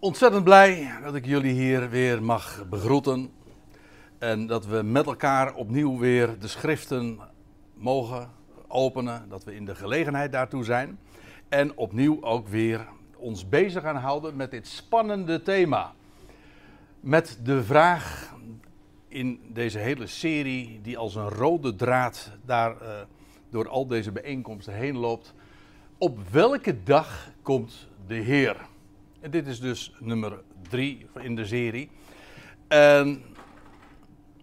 Ontzettend blij dat ik jullie hier weer mag begroeten. En dat we met elkaar opnieuw weer de schriften mogen openen. Dat we in de gelegenheid daartoe zijn. En opnieuw ook weer ons bezig gaan houden met dit spannende thema. Met de vraag in deze hele serie, die als een rode draad daar uh, door al deze bijeenkomsten heen loopt. Op welke dag komt de Heer? En dit is dus nummer drie in de serie. En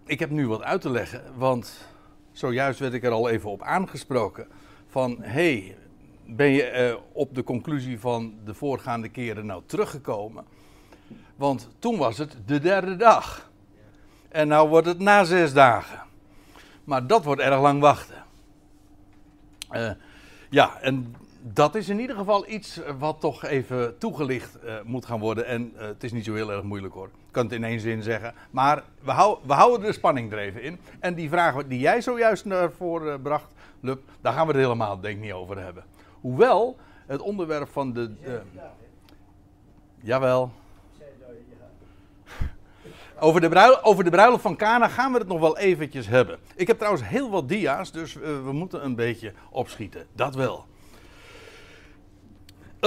ik heb nu wat uit te leggen, want zojuist werd ik er al even op aangesproken. Van, hey, ben je uh, op de conclusie van de voorgaande keren nou teruggekomen? Want toen was het de derde dag. En nou wordt het na zes dagen. Maar dat wordt erg lang wachten. Uh, ja, en dat is in ieder geval iets wat toch even toegelicht uh, moet gaan worden. En uh, het is niet zo heel erg moeilijk hoor. Ik kan het in één zin zeggen. Maar we, hou, we houden de spanning er even in. En die vraag die jij zojuist naar voren bracht, Lup, daar gaan we het helemaal denk ik niet over hebben. Hoewel het onderwerp van de. Uh, jawel. Over de, bruiloft, over de bruiloft van Kana gaan we het nog wel eventjes hebben. Ik heb trouwens heel wat dia's, dus we moeten een beetje opschieten. Dat wel.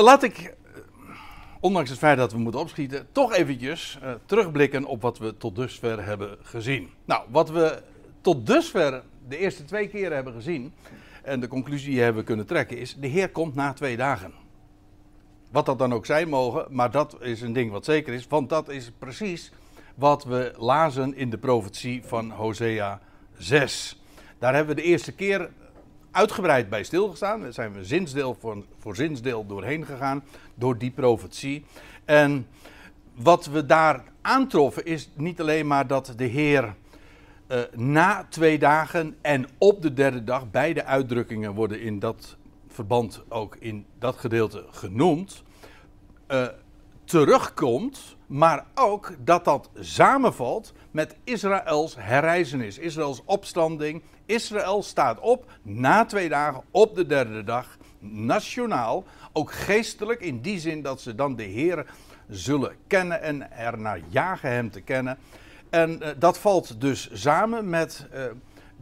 Laat ik, ondanks het feit dat we moeten opschieten, toch eventjes uh, terugblikken op wat we tot dusver hebben gezien. Nou, wat we tot dusver de eerste twee keren hebben gezien, en de conclusie die hebben kunnen trekken, is: de Heer komt na twee dagen. Wat dat dan ook zijn mogen, maar dat is een ding wat zeker is, want dat is precies wat we lazen in de profetie van Hosea 6. Daar hebben we de eerste keer uitgebreid bij stilgestaan. Daar zijn we zinsdeel voor, voor zinsdeel doorheen gegaan, door die profetie. En wat we daar aantroffen is niet alleen maar dat de Heer uh, na twee dagen en op de derde dag, beide uitdrukkingen worden in dat verband ook in dat gedeelte genoemd, uh, terugkomt, maar ook dat dat samenvalt met Israëls herrijzenis, Israëls opstanding. Israël staat op na twee dagen op de derde dag, nationaal, ook geestelijk in die zin dat ze dan de Heer zullen kennen en er naar jagen hem te kennen. En uh, dat valt dus samen met uh,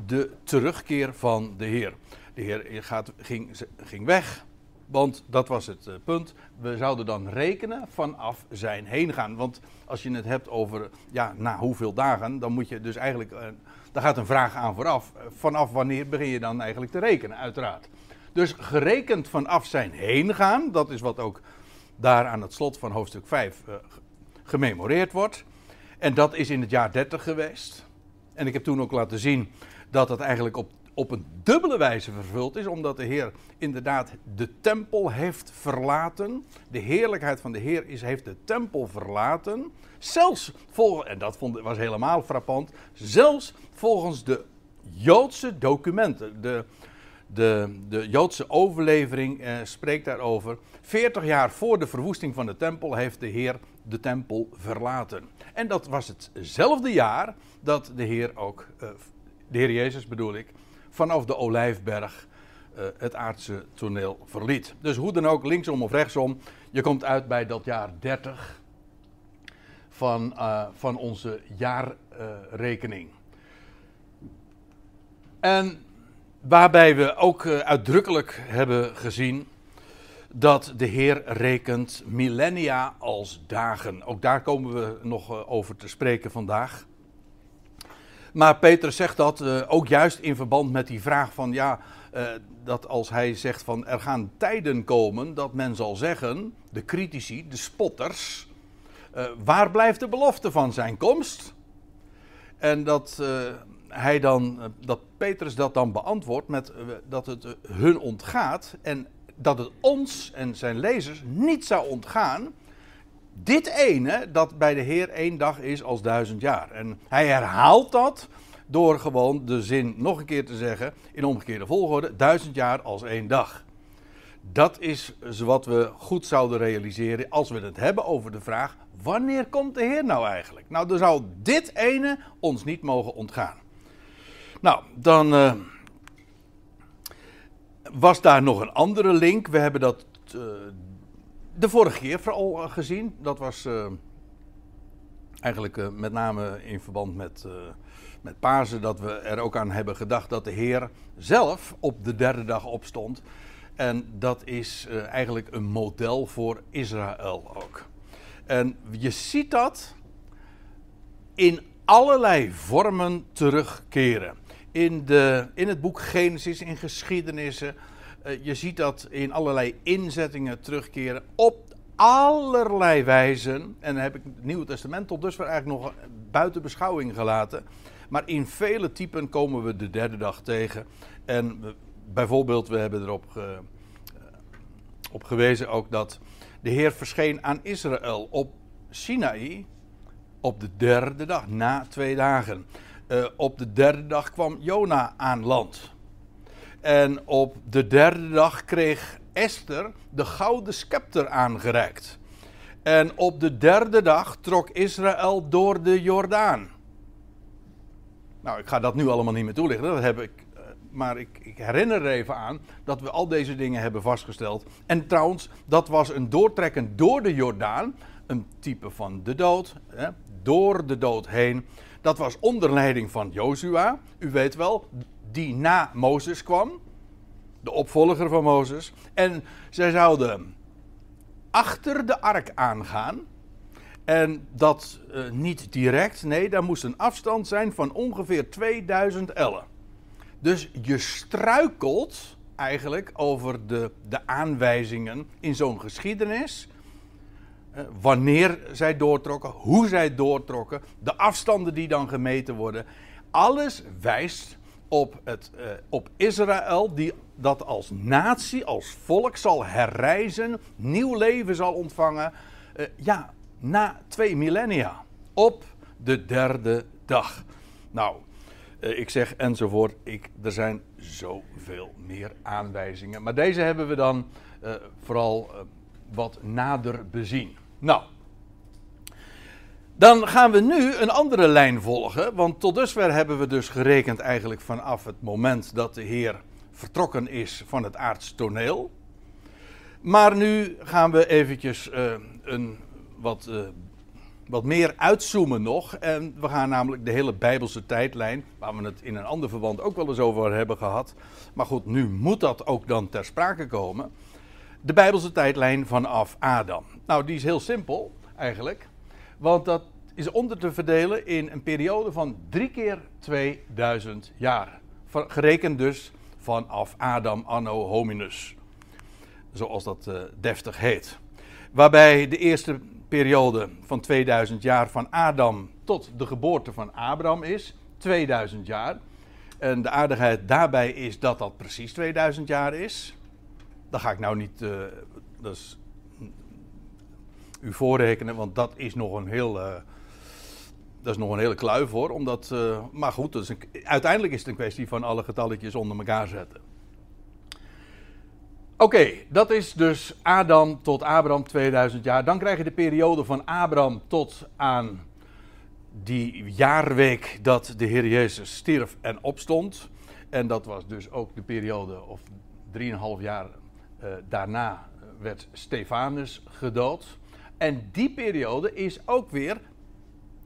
de terugkeer van de Heer. De Heer gaat, ging, ging weg, want dat was het uh, punt. We zouden dan rekenen vanaf zijn heen gaan. Want als je het hebt over ja, na hoeveel dagen, dan moet je dus eigenlijk. Uh, daar gaat een vraag aan vooraf. Vanaf wanneer begin je dan eigenlijk te rekenen, uiteraard. Dus gerekend vanaf zijn heen gaan, dat is wat ook daar aan het slot van hoofdstuk 5 uh, gememoreerd wordt. En dat is in het jaar 30 geweest. En ik heb toen ook laten zien dat dat eigenlijk op op een dubbele wijze vervuld is, omdat de Heer inderdaad de tempel heeft verlaten. De heerlijkheid van de Heer is, heeft de tempel verlaten. Zelfs volgens, en dat vond, was helemaal frappant, zelfs volgens de Joodse documenten. De, de, de Joodse overlevering eh, spreekt daarover. 40 jaar voor de verwoesting van de tempel heeft de Heer de tempel verlaten. En dat was hetzelfde jaar dat de Heer ook, eh, de Heer Jezus bedoel ik, vanaf de Olijfberg uh, het aardse toneel verliet. Dus hoe dan ook, linksom of rechtsom, je komt uit bij dat jaar 30 van, uh, van onze jaarrekening. En waarbij we ook uitdrukkelijk hebben gezien dat de Heer rekent millennia als dagen. Ook daar komen we nog over te spreken vandaag. Maar Petrus zegt dat uh, ook juist in verband met die vraag van ja, uh, dat als hij zegt van er gaan tijden komen dat men zal zeggen, de critici, de spotters, uh, waar blijft de belofte van zijn komst? En dat hij dan, dat Petrus dat dan beantwoordt met dat het hun ontgaat en dat het ons en zijn lezers niet zou ontgaan dit ene, dat bij de Heer één dag is als duizend jaar. En hij herhaalt dat door gewoon de zin nog een keer te zeggen in omgekeerde volgorde: duizend jaar als één dag. Dat is wat we goed zouden realiseren als we het hebben over de vraag: wanneer komt de Heer nou eigenlijk? Nou, dan zou dit ene ons niet mogen ontgaan. Nou, dan uh, was daar nog een andere link. We hebben dat uh, de vorige keer vooral gezien. Dat was eigenlijk met name in verband met, met Pasen. Dat we er ook aan hebben gedacht dat de Heer zelf op de derde dag opstond. En dat is eigenlijk een model voor Israël ook. En je ziet dat in allerlei vormen terugkeren. In, de, in het boek Genesis, in geschiedenissen. Uh, je ziet dat in allerlei inzettingen terugkeren. Op allerlei wijzen. En dan heb ik het Nieuwe Testament tot dusver eigenlijk nog buiten beschouwing gelaten. Maar in vele typen komen we de derde dag tegen. En bijvoorbeeld, we hebben erop ge, uh, op gewezen ook dat de Heer verscheen aan Israël op Sinaï op de derde dag, na twee dagen. Uh, op de derde dag kwam Jona aan land. En op de derde dag kreeg Esther de gouden scepter aangereikt. En op de derde dag trok Israël door de Jordaan. Nou, ik ga dat nu allemaal niet meer toelichten. Dat heb ik, eh, maar ik, ik, herinner er even aan dat we al deze dingen hebben vastgesteld. En trouwens, dat was een doortrekken door de Jordaan. Een type van de dood. Hè, door de dood heen. Dat was onder leiding van Jozua. U weet wel, die na Mozes kwam. De opvolger van Mozes. En zij zouden achter de ark aangaan. En dat uh, niet direct, nee, daar moest een afstand zijn van ongeveer 2000 ellen. Dus je struikelt eigenlijk over de, de aanwijzingen in zo'n geschiedenis wanneer zij doortrokken, hoe zij doortrokken, de afstanden die dan gemeten worden. Alles wijst op, het, uh, op Israël, die dat als natie, als volk zal herrijzen, nieuw leven zal ontvangen. Uh, ja, na twee millennia. Op de derde dag. Nou, uh, ik zeg enzovoort. Ik, er zijn zoveel meer aanwijzingen. Maar deze hebben we dan vooral wat nader bezien. Nou, dan gaan we nu een andere lijn volgen, want tot dusver hebben we dus gerekend eigenlijk vanaf het moment dat de Heer vertrokken is van het aardstoneel. Maar nu gaan we eventjes uh, een wat, uh, wat meer uitzoomen nog. En we gaan namelijk de hele Bijbelse tijdlijn, waar we het in een ander verband ook wel eens over hebben gehad. Maar goed, nu moet dat ook dan ter sprake komen de Bijbelse tijdlijn vanaf Adam. Nou, die is heel simpel eigenlijk, want dat is onder te verdelen in een periode van drie keer 2000 jaar. Gerekend dus vanaf Adam anno hominus, zoals dat uh, deftig heet. Waarbij de eerste periode van 2000 jaar van Adam tot de geboorte van Abraham is, 2000 jaar. En de aardigheid daarbij is dat dat precies 2000 jaar is. Dat ga ik nou niet uh, dus, u voorrekenen, want dat is nog een heel. Uh, dat is nog een hele kluif hoor. Omdat, uh, maar goed, een, uiteindelijk is het een kwestie van alle getalletjes onder elkaar zetten. Oké, dat is dus Adam tot Abraham 2000 jaar. Dan krijg je de periode van Abraham tot aan die jaarweek dat de Heer Jezus stierf en opstond. En dat was dus ook de periode, of 3,5 jaar uh, daarna werd Stefanus gedood. En die periode is ook weer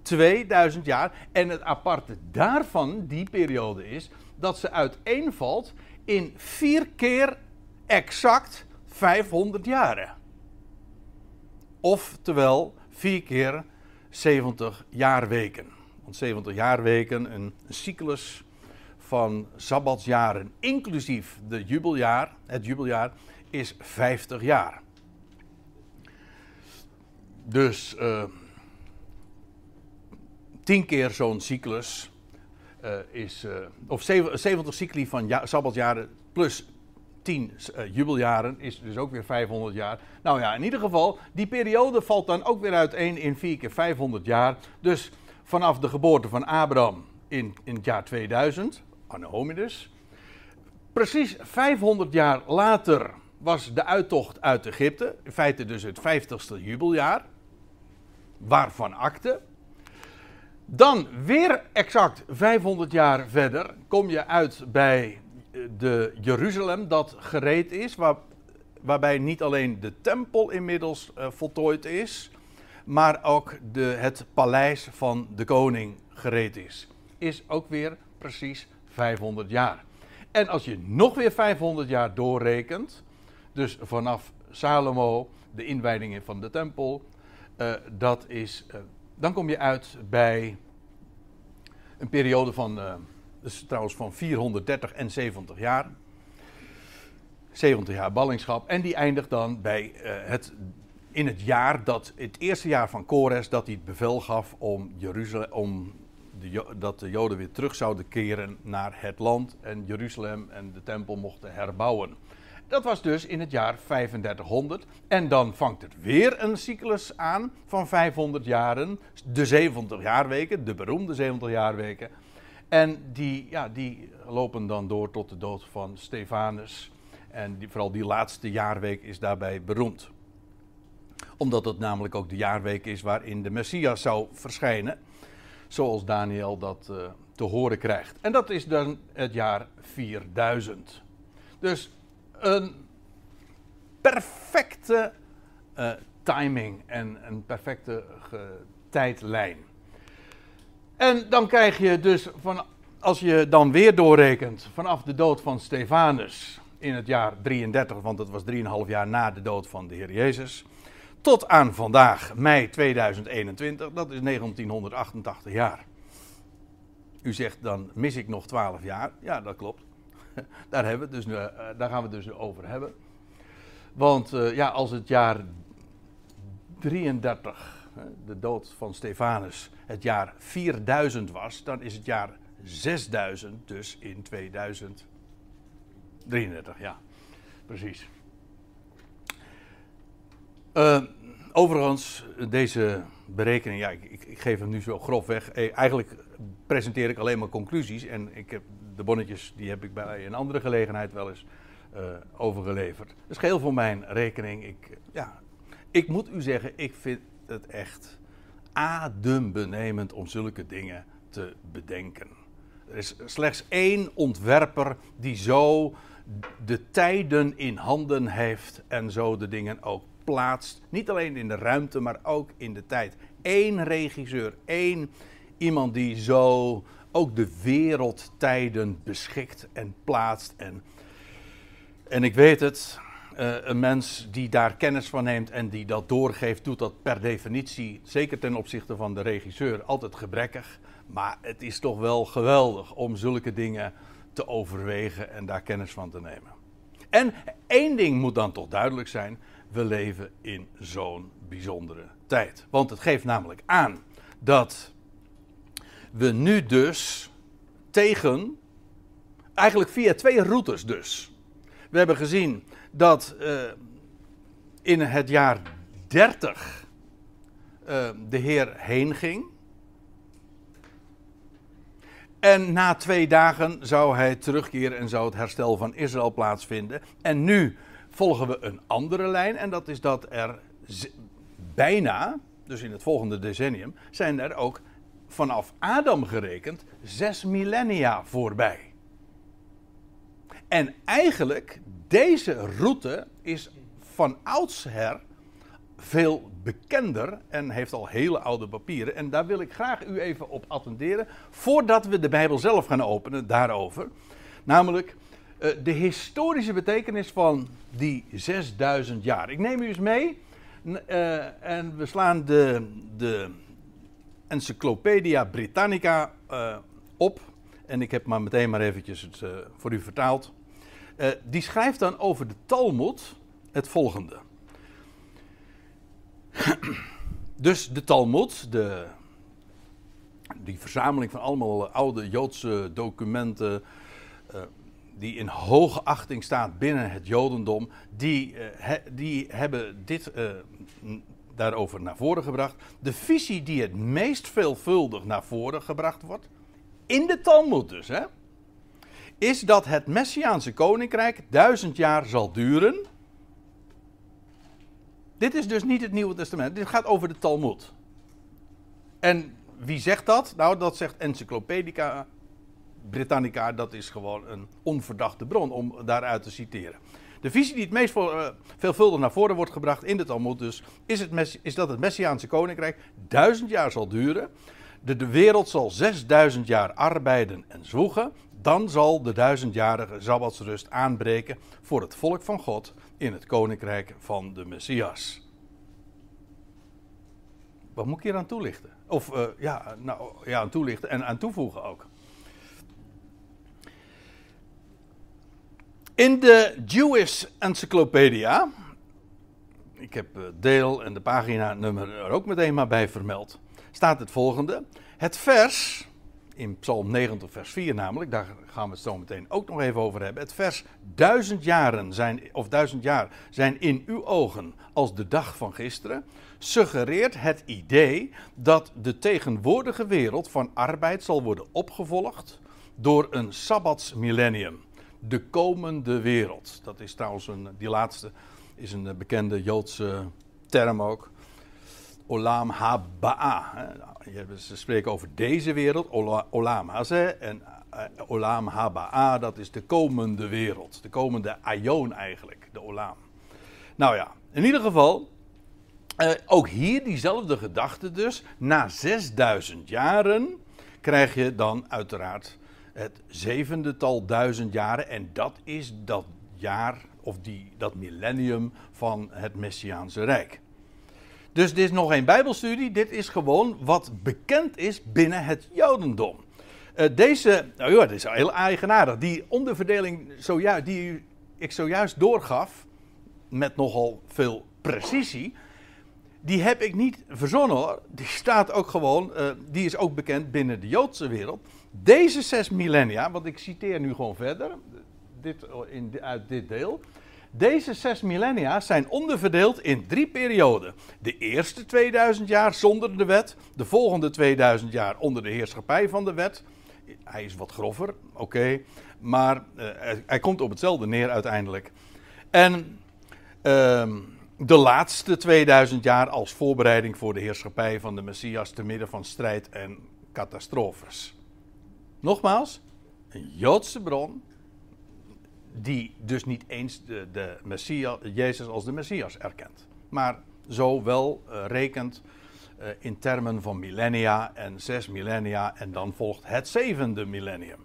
2000 jaar. En het aparte daarvan, die periode, is dat ze uiteenvalt in vier keer exact 500 jaren. Oftewel vier keer 70 jaarweken. Want 70 jaarweken, een cyclus van sabbatsjaren, inclusief de jubeljaar, het jubeljaar, is 50 jaar. Dus uh, tien keer zo'n cyclus uh, is. Uh, of 70 cycli van ja, sabbatjaren plus 10 jubeljaren is dus ook weer 500 jaar. Nou ja, in ieder geval, die periode valt dan ook weer uiteen in 4 keer 500 jaar. Dus vanaf de geboorte van Abraham in, in het jaar 2000, anno hominis. Precies 500 jaar later was de uittocht uit Egypte. In feite dus het 50ste jubeljaar. Waarvan akte. Dan weer exact 500 jaar verder kom je uit bij de Jeruzalem dat gereed is. Waar waarbij niet alleen de tempel inmiddels uh, voltooid is, maar ook de, het paleis van de koning gereed is. Is ook weer precies 500 jaar. En als je nog weer 500 jaar doorrekent, dus vanaf Salomo, de inwijding van de tempel, uh, dat is, uh, dan kom je uit bij een periode van, uh, dus trouwens van 430 en 70 jaar. 70 jaar ballingschap. En die eindigt dan bij het, in het jaar dat, het eerste jaar van Kores, dat hij het bevel gaf om Jeruzalem, om de, dat de Joden weer terug zouden keren naar het land en Jeruzalem en de tempel mochten herbouwen. Dat was dus in het jaar 3500. En dan vangt het weer een cyclus aan van 500 jaren. De 70 jaarweken, de beroemde 70 jaarweken. En die, ja, die lopen dan door tot de dood van Stefanus. En vooral die laatste jaarweek is daarbij beroemd. Omdat het namelijk ook de jaarweek is waarin de Messias zou verschijnen. Zoals Daniel dat uh, te horen krijgt. En dat is dan het jaar 4000. Dus een perfecte uh, timing en een perfecte tijdlijn. En dan krijg je dus, van, als je dan weer doorrekent, vanaf de dood van Stefanus in het jaar 33, want dat was 3,5 jaar na de dood van de Heer Jezus, tot aan vandaag, mei 2021, dat is 1988 jaar. U zegt dan mis ik nog 12 jaar. Ja, dat klopt. Daar, hebben we dus nu, eh, daar gaan we het dus over hebben. Want uh, ja, als het jaar 33, de dood van Stefanus, het jaar 4000 was, dan is het jaar 6000 dus in 2033. Ja, precies. Uh, overigens, deze berekening, ja, ik, ik, ik, geef hem nu zo grof weg. Eigenlijk presenteer ik alleen maar conclusies en ik heb de bonnetjes die heb ik bij een andere gelegenheid wel eens uh, overgeleverd. Is geheel voor mijn rekening. Ik, ja, ik moet u zeggen, ik vind het echt adembenemend om zulke dingen te bedenken. Er is slechts één ontwerper die zo de tijden in handen heeft en zo de dingen ook plaatst. Niet alleen in de ruimte, maar ook in de tijd. Eén regisseur, één iemand die zo ook de wereldtijden beschikt en plaatst. En, en ik weet het, uh, een mens die daar kennis van neemt en die dat doorgeeft, doet dat per definitie, zeker ten opzichte van de regisseur, altijd gebrekkig. Maar het is toch wel geweldig om zulke dingen te overwegen en daar kennis van te nemen. En één ding moet dan toch duidelijk zijn: we leven in zo'n bijzondere tijd. Want het geeft namelijk aan dat we nu dus tegen, eigenlijk via twee routes dus. We hebben gezien dat uh, in het jaar 30 uh, eh, de Heer heen ging. En na twee dagen zou hij terugkeren en zou het herstel van Israël plaatsvinden. En nu volgen we een andere lijn en dat is dat er bijna, dus in het volgende decennium, zijn er ook vanaf Adam gerekend zes millennia voorbij. En eigenlijk, deze route is van oudsher veel bekender en heeft al hele oude papieren. En daar wil ik graag u even op attenderen, voordat we de Bijbel zelf gaan openen daarover. Namelijk uh, de historische betekenis van die 6000 jaar. Ik neem u eens mee uh, en we slaan de, de Encyclopedia Britannica uh, op. En ik heb maar meteen maar eventjes het uh, voor u vertaald. Uh, die schrijft dan over de Talmud het volgende. dus de Talmud, de, die verzameling van allemaal oude Joodse documenten, die in hoge achting staat binnen het Jodendom, die, die hebben dit daarover naar voren gebracht. De visie die het meest veelvuldig naar voren gebracht wordt, in de Talmud dus, hè, is dat het Messiaanse koninkrijk duizend jaar zal duren. Dit is dus niet het Nieuwe Testament, dit gaat over de Talmud. En wie zegt dat? Nou, dat zegt Encyclopedica Britannica, dat is gewoon een onverdachte bron om daaruit te citeren. De visie die het meest uh, veelvuldig naar voren wordt gebracht in de Talmud dus, is, het is dat het Messiaanse koninkrijk duizend jaar zal duren. De, de wereld zal 6000 jaar arbeiden en zwoegen. Dan zal de duizendjarige Sabbatsrust aanbreken voor het volk van God in het koninkrijk van de Messias. Wat moet ik hier aan toelichten? Of uh, ja, nou, ja, aan toelichten en aan toevoegen ook. In de Jewish Encyclopedia, ik heb eh, deel en de pagina nummer er ook meteen maar bij vermeld, staat het volgende. Het vers, in Psalm 90 vers 4 namelijk, daar gaan we het zo meteen ook nog even over hebben. Het vers duizend jaren zijn, of duizend jaar zijn in uw ogen als de dag van gisteren, suggereert het idee dat de tegenwoordige wereld van arbeid zal worden opgevolgd door een sabbatsmillennium de komende wereld. Dat is trouwens een, die laatste is een bekende Joodse term ook. Olam Haba'a. Ze spreken over deze wereld, Olam Hazeh. En eh, Olam Haba'a, dat is de komende wereld. De komende Aion eigenlijk, de Olam. Nou ja, in ieder geval, eh, ook hier diezelfde gedachte dus. Na 6000 jaren krijg je dan uiteraard het zevendetal duizend jaren. En dat is dat jaar, of die, dat millennium van het Messiaanse Rijk. Dus dit is nog geen Bijbelstudie, dit is gewoon wat bekend is binnen het Jodendom. Uh, deze, nou ja, dit is heel eigenaardig. Die onderverdeling die ik zojuist doorgaf, met nogal veel precisie, die heb ik niet verzonnen hoor. Die staat ook gewoon, uh, die is ook bekend binnen de Joodse wereld. Deze zes millennia, want ik citeer nu gewoon verder, dit, in, uit dit deel. Deze zes millennia zijn onderverdeeld in drie perioden. De eerste 2000 jaar zonder de wet, de volgende 2000 jaar onder de heerschappij van de wet. Hij is wat grover, oké, maar uh, hij komt op hetzelfde neer uiteindelijk. En uh, de laatste 2000 jaar als voorbereiding voor de heerschappij van de Messias te midden van strijd en catastrofes. Nogmaals, een Joodse bron, die dus niet eens de, de Messias, Jezus als de Messias erkent. Maar zo wel uh, rekent uh, in termen van millennia en zes millennia en dan volgt het zevende millennium.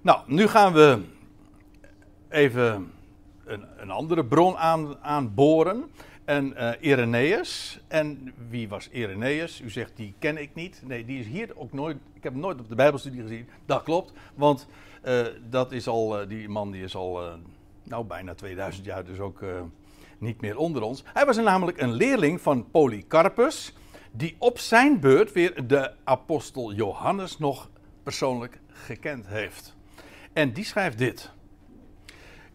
Nou, nu gaan we even een, een andere bron aan, aanboren. En uh, Irenaeus. En wie was Irenaeus? U zegt, die ken ik niet. Nee, die is hier ook nooit. Ik heb hem nooit op de Bijbelstudie gezien. Dat klopt. Want uh, dat is al, uh, die man die is al, nou bijna 2000 jaar, dus ook niet meer onder ons. Hij was namelijk een leerling van Polycarpus. Die op zijn beurt weer de apostel Johannes nog persoonlijk gekend heeft. En die schrijft dit.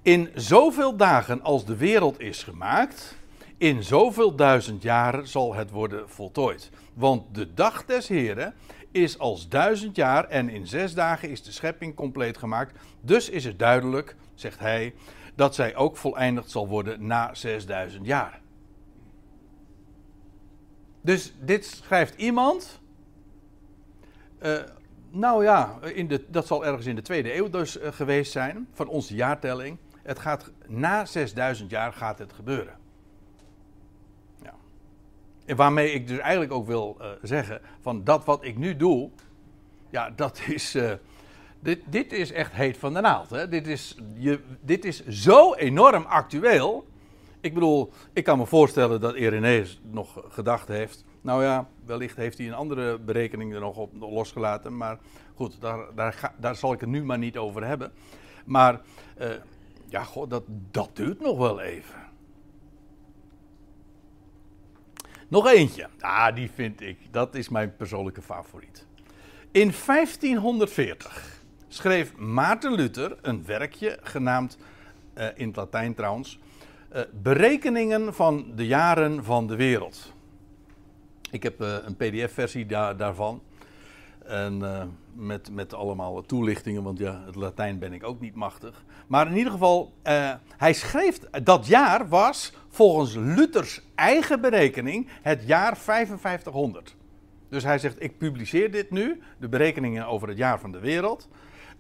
In zoveel dagen als de wereld is gemaakt in zoveel duizend jaren zal het worden voltooid. Want de dag des Heren is als duizend jaar en in zes dagen is de schepping compleet gemaakt. Dus is het duidelijk, zegt hij, dat zij ook voleindigd zal worden na 6000 jaar. Dus dit schrijft iemand. Uh, nou ja, in de, dat zal ergens in de tweede eeuw dus uh, geweest zijn, van onze jaartelling. Het gaat, na 6000 jaar gaat het gebeuren. En waarmee ik dus eigenlijk ook wil uh, zeggen: van dat wat ik nu doe, ja, dat is. Uh, dit, dit is echt heet van de naald. Hè? Dit, is, je, dit is zo enorm actueel. Ik bedoel, ik kan me voorstellen dat Irenaeus nog gedacht heeft. Nou ja, wellicht heeft hij een andere berekening er nog op losgelaten. Maar goed, daar, daar, daar zal ik het nu maar niet over hebben. Maar uh, ja, dat, dat duurt nog wel even. Nog eentje. Ah, die vind ik. Dat is mijn persoonlijke favoriet. In 1540 schreef Maarten Luther een werkje genaamd, uh, in het Latijn trouwens, uh, Berekeningen van de jaren van de wereld. Ik heb uh, een PDF-versie da daarvan. En uh, met, met allemaal toelichtingen, want ja, het Latijn ben ik ook niet machtig. Maar in ieder geval, uh, hij schreef, dat jaar was volgens Luthers eigen berekening het jaar 5500. Dus hij zegt, ik publiceer dit nu, de berekeningen over het jaar van de wereld.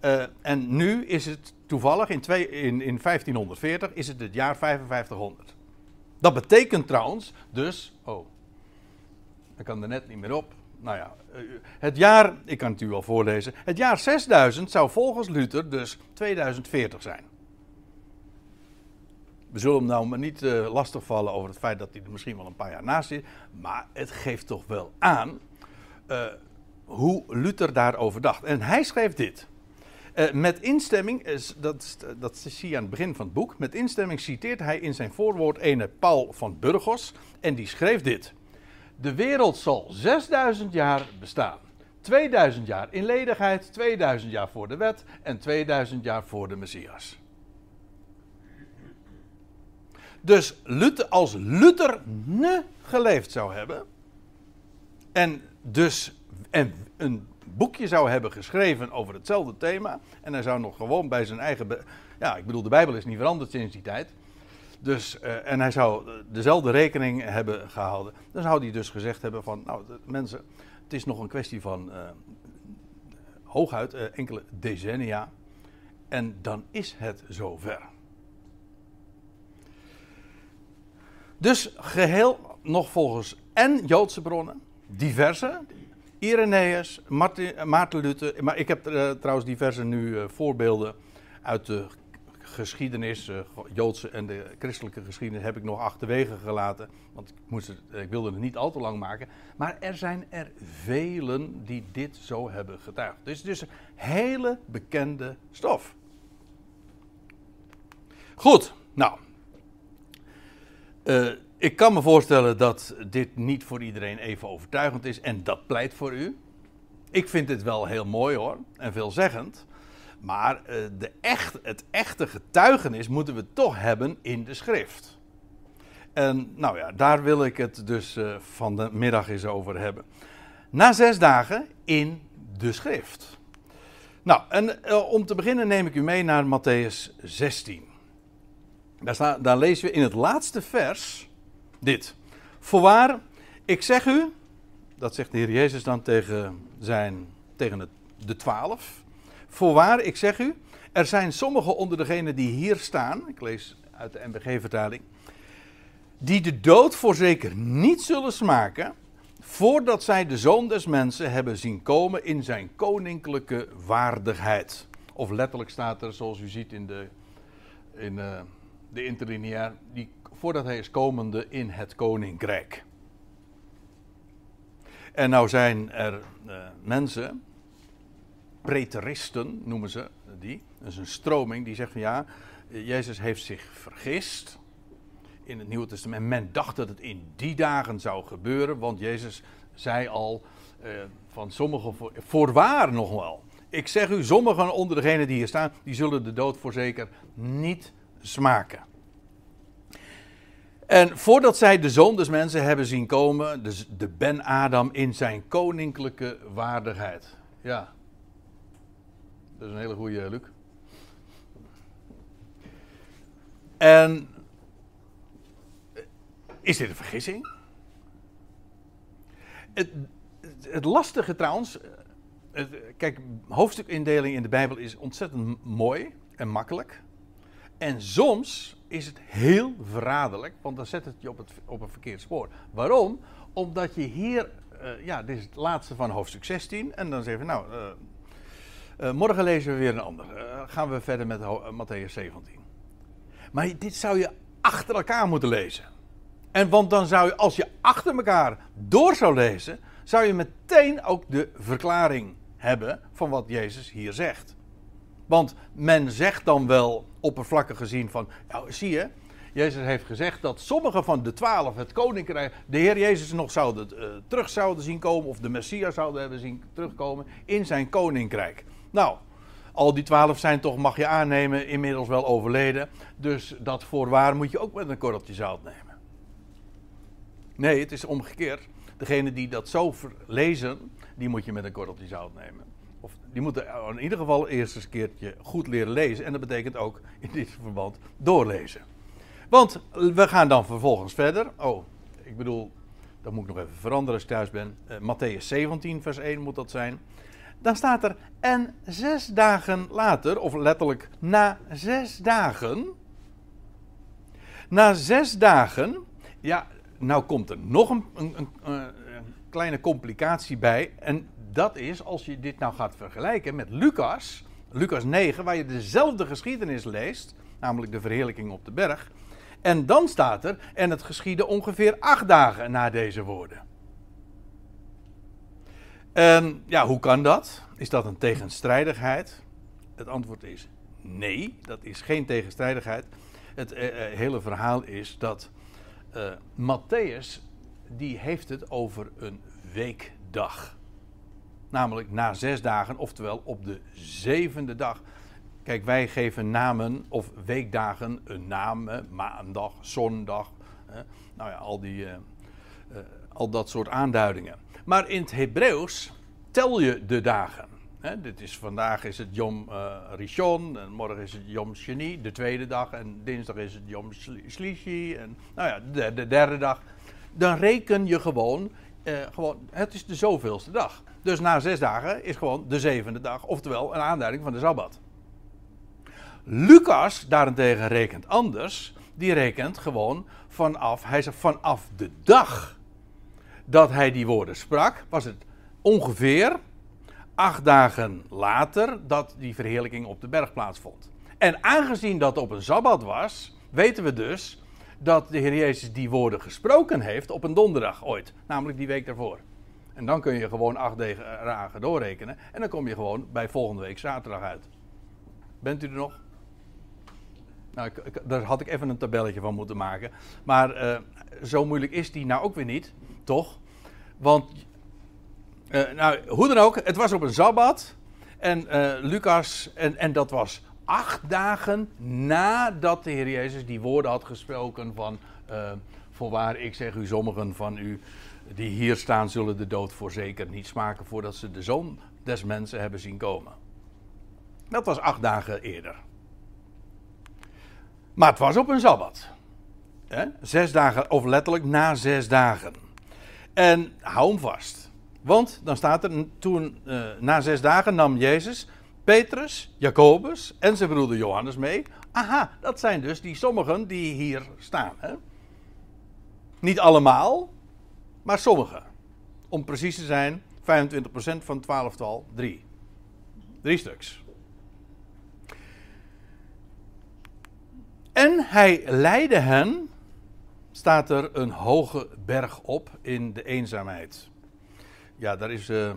Uh, en nu is het toevallig in, in, in 1540 is het het jaar 5500. Dat betekent trouwens dus. Oh, ik kan er net niet meer op. Nou ja, het jaar, ik kan het u wel voorlezen. Het jaar 6000 zou volgens Luther dus 2040 zijn. We zullen hem nou maar niet uh, lastigvallen over het feit dat hij er misschien wel een paar jaar naast zit. Maar het geeft toch wel aan uh, hoe Luther daarover dacht. En hij schreef dit. Met instemming, dat, dat zie je aan het begin van het boek. Met instemming citeert hij in zijn voorwoord ene Paul van Burgos. En die schreef dit. De wereld zal 6000 jaar bestaan. 2000 jaar in ledigheid, 2000 jaar voor de wet en 2000 jaar voor de Messias. Dus Luther, als Luther ne geleefd zou hebben en dus en een boekje zou hebben geschreven over hetzelfde thema en hij zou nog gewoon bij zijn eigen, ja, ik bedoel de Bijbel is niet veranderd sinds die tijd. Dus, uh, en hij zou dezelfde rekening hebben gehouden. Dan zou hij dus gezegd hebben van, nou mensen, het is nog een kwestie van uh, hooguit uh, enkele decennia. En dan is het zover. Dus geheel nog volgens en Joodse bronnen, diverse, Irenaeus, Maarten Luther, maar ik heb trouwens diverse nu voorbeelden uit de geschiedenis, uh, Joodse en de christelijke geschiedenis, heb ik nog achterwege gelaten. Want ik, moest het, ik wilde het niet al te lang maken. Maar er zijn er velen die dit zo hebben getuigd. Dus het is hele bekende stof. Goed, nou, uh, ik kan me voorstellen dat dit niet voor iedereen even overtuigend is en dat pleit voor u. Ik vind dit wel heel mooi hoor en veelzeggend. Maar uh, de echt, het echte getuigenis moeten we toch hebben in de schrift. En nou ja, daar wil ik het dus uh, van de middag eens over hebben. Na zes dagen in de schrift. Nou, en uh, om te beginnen neem ik u mee naar Matthäus 16. Daar, sta, daar lezen we in het laatste vers dit. Voorwaar, ik zeg u, dat zegt de Heer Jezus dan tegen, zijn, tegen het, de twaalf. Voorwaar, ik zeg u, er zijn sommigen onder degenen die hier staan, ik lees uit de MBG-vertaling, die de dood voorzeker niet zullen smaken, voordat zij de zoon des mensen hebben zien komen in zijn koninklijke waardigheid. Of letterlijk staat er, zoals u ziet in de, in, uh, de interlineair, die voordat hij is komende in het koninkrijk. En nou zijn er uh, mensen, preteristen noemen ze die, dat is een stroming die zegt van ja, Jezus heeft zich vergist in het Nieuwe Testament. Men dacht dat het in die dagen zou gebeuren, want Jezus zei al uh, van sommigen, voor, voorwaar nog wel. Ik zeg u, sommigen onder degenen die hier staan, die zullen de dood voorzeker niet smaken. En voordat zij de zoon des hebben zien komen, dus de Ben Adam in zijn koninklijke waardigheid. Ja, dat is een hele goede Luc. En is dit een vergissing? Het, het lastige trouwens, het, kijk, hoofdstukindeling in de Bijbel is ontzettend mooi en makkelijk. En soms is het heel verraderlijk, want dan zet het je op, het, op een verkeerd spoor. Waarom? Omdat je hier, uh, ja, dit is het laatste van hoofdstuk 16, en dan zeggen we, nou, uh, morgen lezen we weer een ander. gaan we verder met Matthäus 17. Maar dit zou je achter elkaar moeten lezen. En want dan zou je, als je achter elkaar door zou lezen, zou je meteen ook de verklaring hebben van wat Jezus hier zegt. Want men zegt dan wel oppervlakkig gezien van, nou zie je, Jezus heeft gezegd dat sommige van de twaalf het koninkrijk, de Heer Jezus nog zouden, terug zouden zien komen, of de Messias zouden hebben zien terugkomen in zijn koninkrijk. Nou, al die twaalf zijn toch, mag je aannemen, inmiddels wel overleden. Dus dat voorwaar moet je ook met een korreltje zout nemen. Nee, het is omgekeerd. Degene die dat zo lezen, die moet je met een korreltje zout nemen. Of die moeten in ieder geval eerst eens een keertje goed leren lezen. En dat betekent ook in dit verband doorlezen. Want we gaan dan vervolgens verder. Oh, ik bedoel, dat moet ik nog even veranderen als ik thuis ben. Uh, Matthäus 17, vers 1 moet dat zijn. Dan staat er en zes dagen later, of letterlijk na zes dagen. Na zes dagen, ja, nou komt er nog een, een, een, kleine complicatie bij. En dat is, als je dit nou gaat vergelijken met Lucas, Lucas 9, waar je dezelfde geschiedenis leest, namelijk de verheerlijking op de berg. En dan staat er, en het geschiedde ongeveer acht dagen na deze woorden. En ja, hoe kan dat? Is dat een tegenstrijdigheid? Het antwoord is nee, dat is geen tegenstrijdigheid. Het eh, eh hele verhaal is dat uh, Matthäus, die heeft het over een weekdag. Namelijk na zes dagen, oftewel op de zevende dag. Kijk, wij geven namen of weekdagen een naam, maandag, zondag. nou ja, al, die, al dat soort aanduidingen. Maar in het Hebreeuws tel je de dagen. Dit is, vandaag is het Yom uh, Rishon, en morgen is het Yom Sheni, de tweede dag, en dinsdag is het Yom Shlishi, en nou ja, de, de derde dag. Dan reken je gewoon, uh, gewoon, het is de zoveelste dag. Dus na zes dagen is gewoon de zevende dag, oftewel een aanduiding van de Sabbat. Lucas daarentegen rekent anders. Die rekent gewoon vanaf, hij zegt vanaf de dag dat hij die woorden sprak, was het ongeveer acht dagen later dat die verheerlijking op de berg plaatsvond. En aangezien dat op een sabbat was, weten we dus dat de Heer Jezus die woorden gesproken heeft op een donderdag ooit, namelijk die week daarvoor. En dan kun je gewoon acht dagen doorrekenen en dan kom je gewoon bij volgende week zaterdag uit. Bent u er nog? Nou, ik, daar had ik even een tabelletje van moeten maken. Maar uh, zo moeilijk is die nou ook weer niet, toch? Want, uh, nou, hoe dan ook, het was op een sabbat. En uh, Lucas, en, en dat was acht dagen nadat de Heer Jezus die woorden had gesproken van... voorwaar, ik zeg u, sommigen van u die hier staan zullen de dood voorzeker niet smaken... voordat ze de Zoon des Mensen hebben zien komen. Dat was acht dagen eerder. Maar het was op een sabbat. Zes dagen, of letterlijk na zes dagen. En hou hem vast. Want dan staat er, toen uh, na zes dagen nam Jezus Petrus, Jacobus en zijn broeder Johannes mee. Aha, dat zijn dus die sommigen die hier staan. Hè? Niet allemaal, maar sommigen. Om precies te zijn, 25% van twaalftal, drie. Drie stuks. En hij leidde hen, staat er een hoge berg op in de eenzaamheid. Ja, daar is, uh,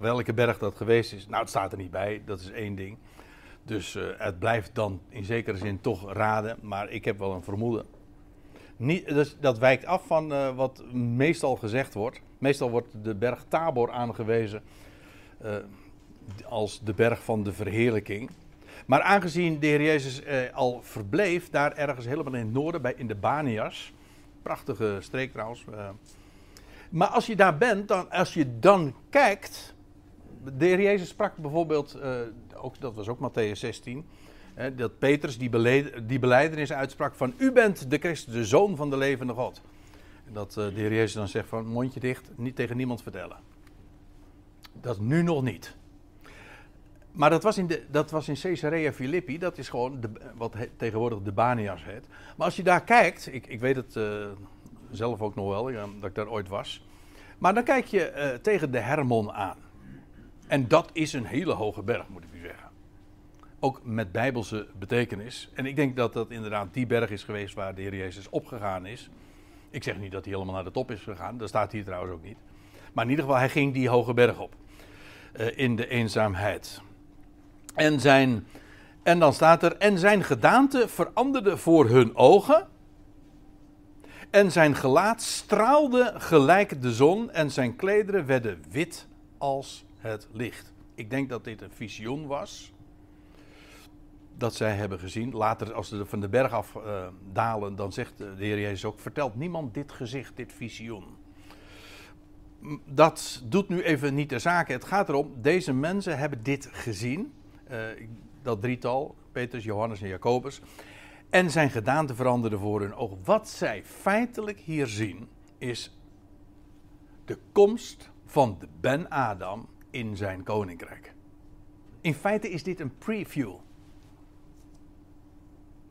welke berg dat geweest is, nou het staat er niet bij, dat is één ding. Dus uh, het blijft dan in zekere zin toch raden, maar ik heb wel een vermoeden. Niet, dus dat wijkt af van uh, wat meestal gezegd wordt. Meestal wordt de berg Tabor aangewezen als de berg van de verheerlijking. Maar aangezien de Heer Jezus eh, al verbleef, daar ergens helemaal in het noorden, bij, in de Banias. Prachtige streek trouwens. Uh. Maar als je daar bent, dan, als je dan kijkt. De Heer Jezus sprak bijvoorbeeld, uh, ook, dat was ook Matthäus 16. dat Petrus die, beleid, die uitsprak van u bent de Christus, de Zoon van de levende God. En dat de Heer Jezus dan zegt van mondje dicht, niet tegen niemand vertellen. Dat nu nog niet. Maar dat was in, dat was in Caesarea Philippi, dat is gewoon de, wat tegenwoordig de Banias heet. Maar als je daar kijkt, ik, ik weet het uh, zelf ook nog wel, dat ik daar ooit was. Maar dan kijk je uh, tegen de Hermon aan. En dat is een hele hoge berg, moet ik u zeggen. Ook met bijbelse betekenis. En ik denk dat dat inderdaad die berg is geweest waar de Heer Jezus opgegaan is. Ik zeg niet dat hij helemaal naar de top is gegaan, dat staat hier trouwens ook niet. Maar in ieder geval, hij ging die hoge berg op. Uh, in de eenzaamheid. En, zijn, en dan staat er, en zijn gedaante veranderde voor hun ogen. En zijn gelaat straalde gelijk de zon en zijn klederen werden wit als het licht. Ik denk dat dit een visioen was. Dat zij hebben gezien. Later, als ze van de berg af uh, dalen, dan zegt de Heer Jezus ook: Vertelt niemand dit gezicht, dit visioen. Dat doet nu even niet de zaken. Het gaat erom: deze mensen hebben dit gezien. Uh, dat drietal, Petrus, Johannes en Jacobus. En zijn gedaante veranderde voor hun ogen. Wat zij feitelijk hier zien, is de komst van de Ben-Adam in zijn koninkrijk. In feite is dit een preview.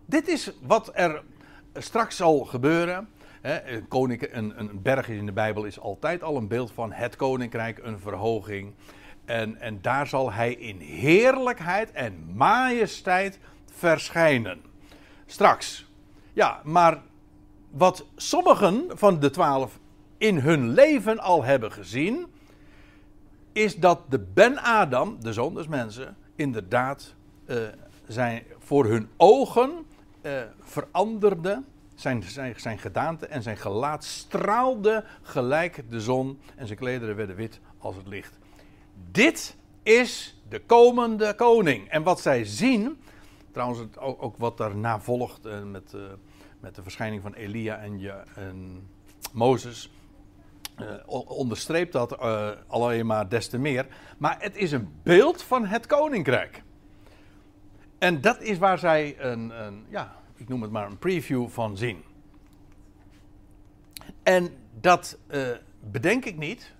Dit is wat er straks zal gebeuren. Een, koninkrijk, een berg in de Bijbel is altijd al een beeld van het koninkrijk, een verhoging. En, en daar zal hij in heerlijkheid en majesteit verschijnen. Straks. Ja, maar wat sommigen van de twaalf in hun leven al hebben gezien, is dat de Ben-Adam, de zoon des mensen, inderdaad uh, zijn, voor hun ogen uh, veranderde. Zijn, zijn, zijn gedaante en zijn gelaat straalde gelijk de zon en zijn klederen werden wit als het licht. Dit is de komende koning. En wat zij zien, trouwens ook, wat daarna volgt uh, met, uh, met de verschijning van Elia en, je, en Mozes, uh, onderstreept dat alleen maar des te meer. Maar het is een beeld van het koninkrijk. En dat is waar zij een, een ja, ik noem het maar een preview van zien. En dat bedenk ik niet,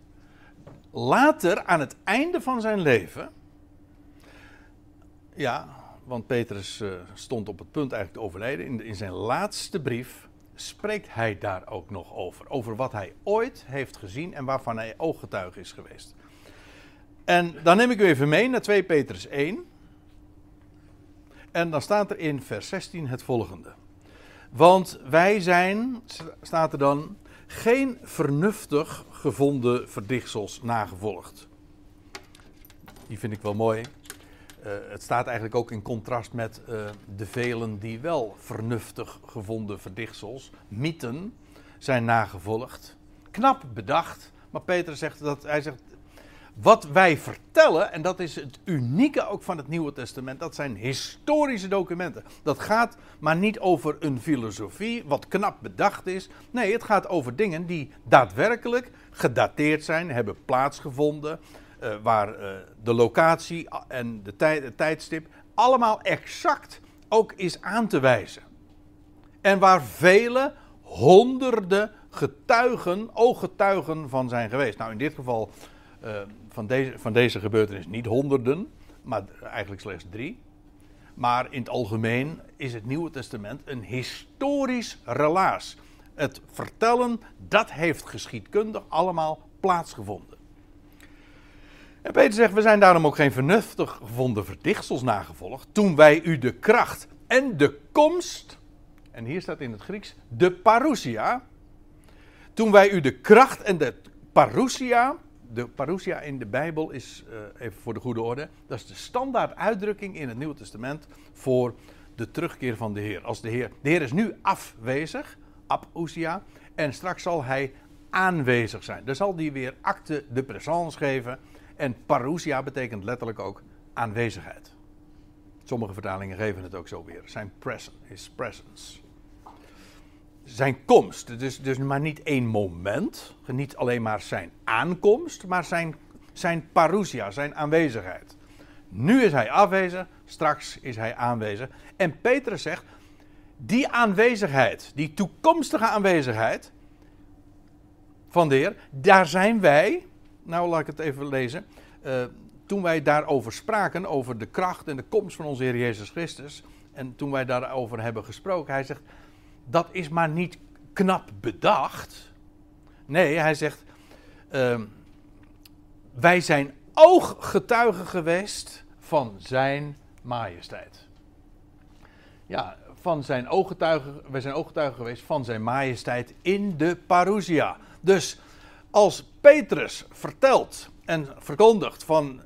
later aan het einde van zijn leven. Ja, want Petrus uh, stond op het punt eigenlijk te overlijden. In, in, zijn laatste brief spreekt hij daar ook nog over. Over wat hij ooit heeft gezien en waarvan hij ooggetuige is geweest. En dan neem ik u even mee naar 2 Petrus 1. En dan staat er in vers 16 het volgende. Want wij zijn, staat er dan, geen vernuftig gevonden verdichtsels nagevolgd. Die vind ik wel mooi. Uh, het staat eigenlijk ook in contrast met uh, de velen die wel vernuftig gevonden verdichtsels, mythen, zijn nagevolgd. Knap bedacht, maar Peter zegt dat hij zegt wat wij vertellen, en dat is het unieke ook van het Nieuwe Testament, dat zijn historische documenten. Dat gaat maar niet over een filosofie, wat knap bedacht is. Nee, het gaat over dingen die daadwerkelijk gedateerd zijn, hebben plaatsgevonden, uh, waar uh, de locatie en de tijdstip allemaal exact ook is aan te wijzen. En waar vele honderden getuigen, ooggetuigen van zijn geweest. Nou, in dit geval uh, van, deze, van deze gebeurtenis niet honderden, maar eigenlijk slechts drie. Maar in het algemeen is het Nieuwe Testament een historisch relaas. Het vertellen, dat heeft geschiedkundig allemaal plaatsgevonden. En Peter zegt, we zijn daarom ook geen vernuftig gevonden verdichtsels nagevolgd, toen wij u de kracht en de komst, en hier staat in het Grieks, de parousia, toen wij u de kracht en de parousia, de parousia in de Bijbel is, uh, even voor de goede orde, dat is de standaard uitdrukking in het Nieuwe Testament voor de terugkeer van de Heer. Als de Heer, de Heer is nu afwezig, apousia, en straks zal hij aanwezig zijn. Dan zal hij weer acte de présence geven. En parousia betekent letterlijk ook aanwezigheid. Sommige vertalingen geven het ook zo weer. Zijn presence, his presence zijn komst. Dus, dus maar niet één moment. Niet alleen maar zijn aankomst, maar zijn, zijn parousia, zijn aanwezigheid. Nu is hij afwezig, straks is hij aanwezig. En Petrus zegt, die aanwezigheid, die toekomstige aanwezigheid van de Heer, daar zijn wij, nou laat ik het even lezen, uh, toen wij daarover spraken, over de kracht en de komst van onze Heer Jezus Christus, en toen wij daarover hebben gesproken, hij zegt, dat is maar niet knap bedacht. Nee, hij zegt, uh, wij zijn ooggetuigen geweest van zijn majesteit. Ja, van zijn ooggetuigen, wij zijn ooggetuigen geweest van zijn majesteit in de parousia. Dus als Petrus vertelt en verkondigt van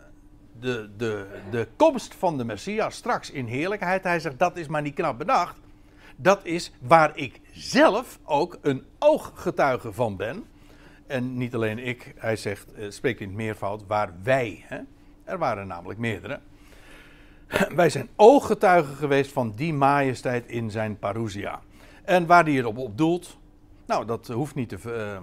de, de, de komst van de Messias straks in heerlijkheid, hij zegt dat is maar niet knap bedacht dat is waar ik zelf ook een ooggetuige van ben. En niet alleen ik, hij zegt, uh, spreekt in het meervoud, waar wij. Hè? Er waren namelijk meerdere. Wij zijn ooggetuigen geweest van die majesteit in zijn parousia. En waar hij erop op doelt, nou, dat hoeft niet te. Uh,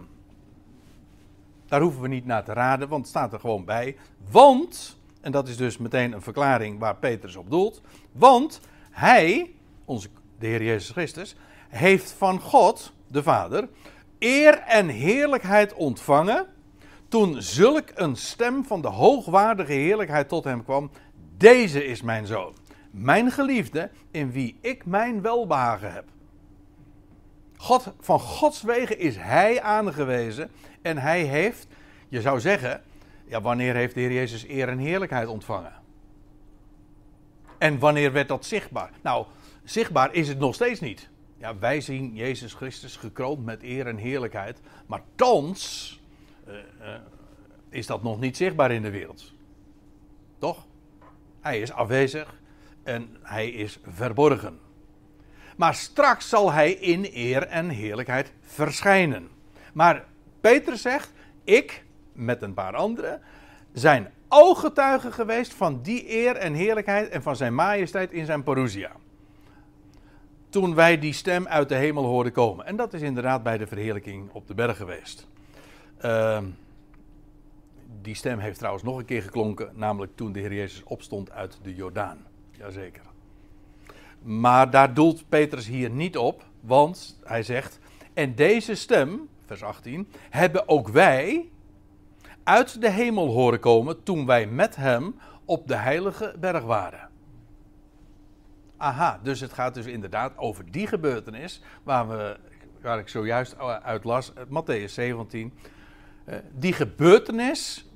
daar hoeven we niet naar te raden, want het staat er gewoon bij. Want, en dat is dus meteen een verklaring waar Petrus op doelt. Want hij, onze de Heer Jezus Christus, heeft van God, de Vader, eer en heerlijkheid ontvangen toen zulk een stem van de hoogwaardige heerlijkheid tot hem kwam: Deze is mijn zoon, mijn geliefde, in wie ik mijn welbehagen heb. God, van Gods wegen is hij aangewezen en hij heeft, je zou zeggen, ja, wanneer heeft de Heer Jezus eer en heerlijkheid ontvangen? En wanneer werd dat zichtbaar? Nou, zichtbaar is het nog steeds niet. Ja, wij zien Jezus Christus gekroond met eer en heerlijkheid. Maar thans uh, uh, is dat nog niet zichtbaar in de wereld. Toch? Hij is afwezig en hij is verborgen. Maar straks zal hij in eer en heerlijkheid verschijnen. Maar Petrus zegt: Ik, met een paar anderen, zijn ooggetuigen geweest van die eer en heerlijkheid en van zijn majesteit in zijn parousia. Toen wij die stem uit de hemel hoorden komen. En dat is inderdaad bij de verheerlijking op de berg geweest. Uh, die stem heeft trouwens nog een keer geklonken, namelijk toen de Heer Jezus opstond uit de Jordaan. Jazeker. Maar daar doelt Petrus hier niet op, want hij zegt: En deze stem, vers 18, hebben ook wij uit de hemel horen komen toen wij met hem op de heilige berg waren. Aha, dus het gaat dus inderdaad over die gebeurtenis waar, we, waar ik zojuist uit las, Matthäus 17. Eh, die gebeurtenis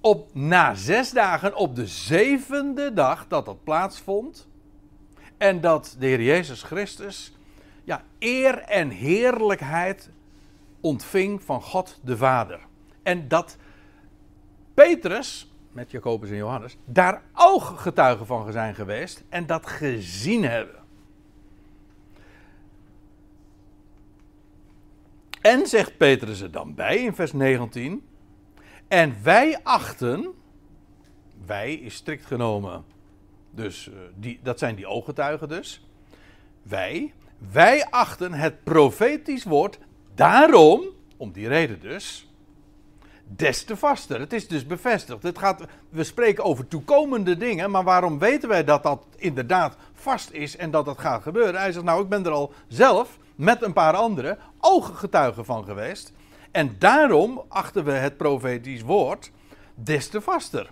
op, na zes dagen, op de zevende dag dat dat plaatsvond. En dat de Heer Jezus Christus ja, eer en heerlijkheid ontving van God de Vader. En dat Petrus, met Jacobus en Johannes, daar ooggetuigen van zijn geweest en dat gezien hebben. En zegt Petrus er dan bij in vers 19. En wij achten, wij is strikt genomen, dus uh, die, dat zijn die ooggetuigen dus. Wij, wij achten het profetisch woord daarom, om die reden dus, des te vaster. Het is dus bevestigd. Het gaat, we spreken over toekomende dingen, maar waarom weten wij dat dat inderdaad vast is en dat dat gaat gebeuren? Hij zegt, nou, ik ben er al zelf met een paar anderen ooggetuigen van geweest. En daarom achten we het profetisch woord des te vaster.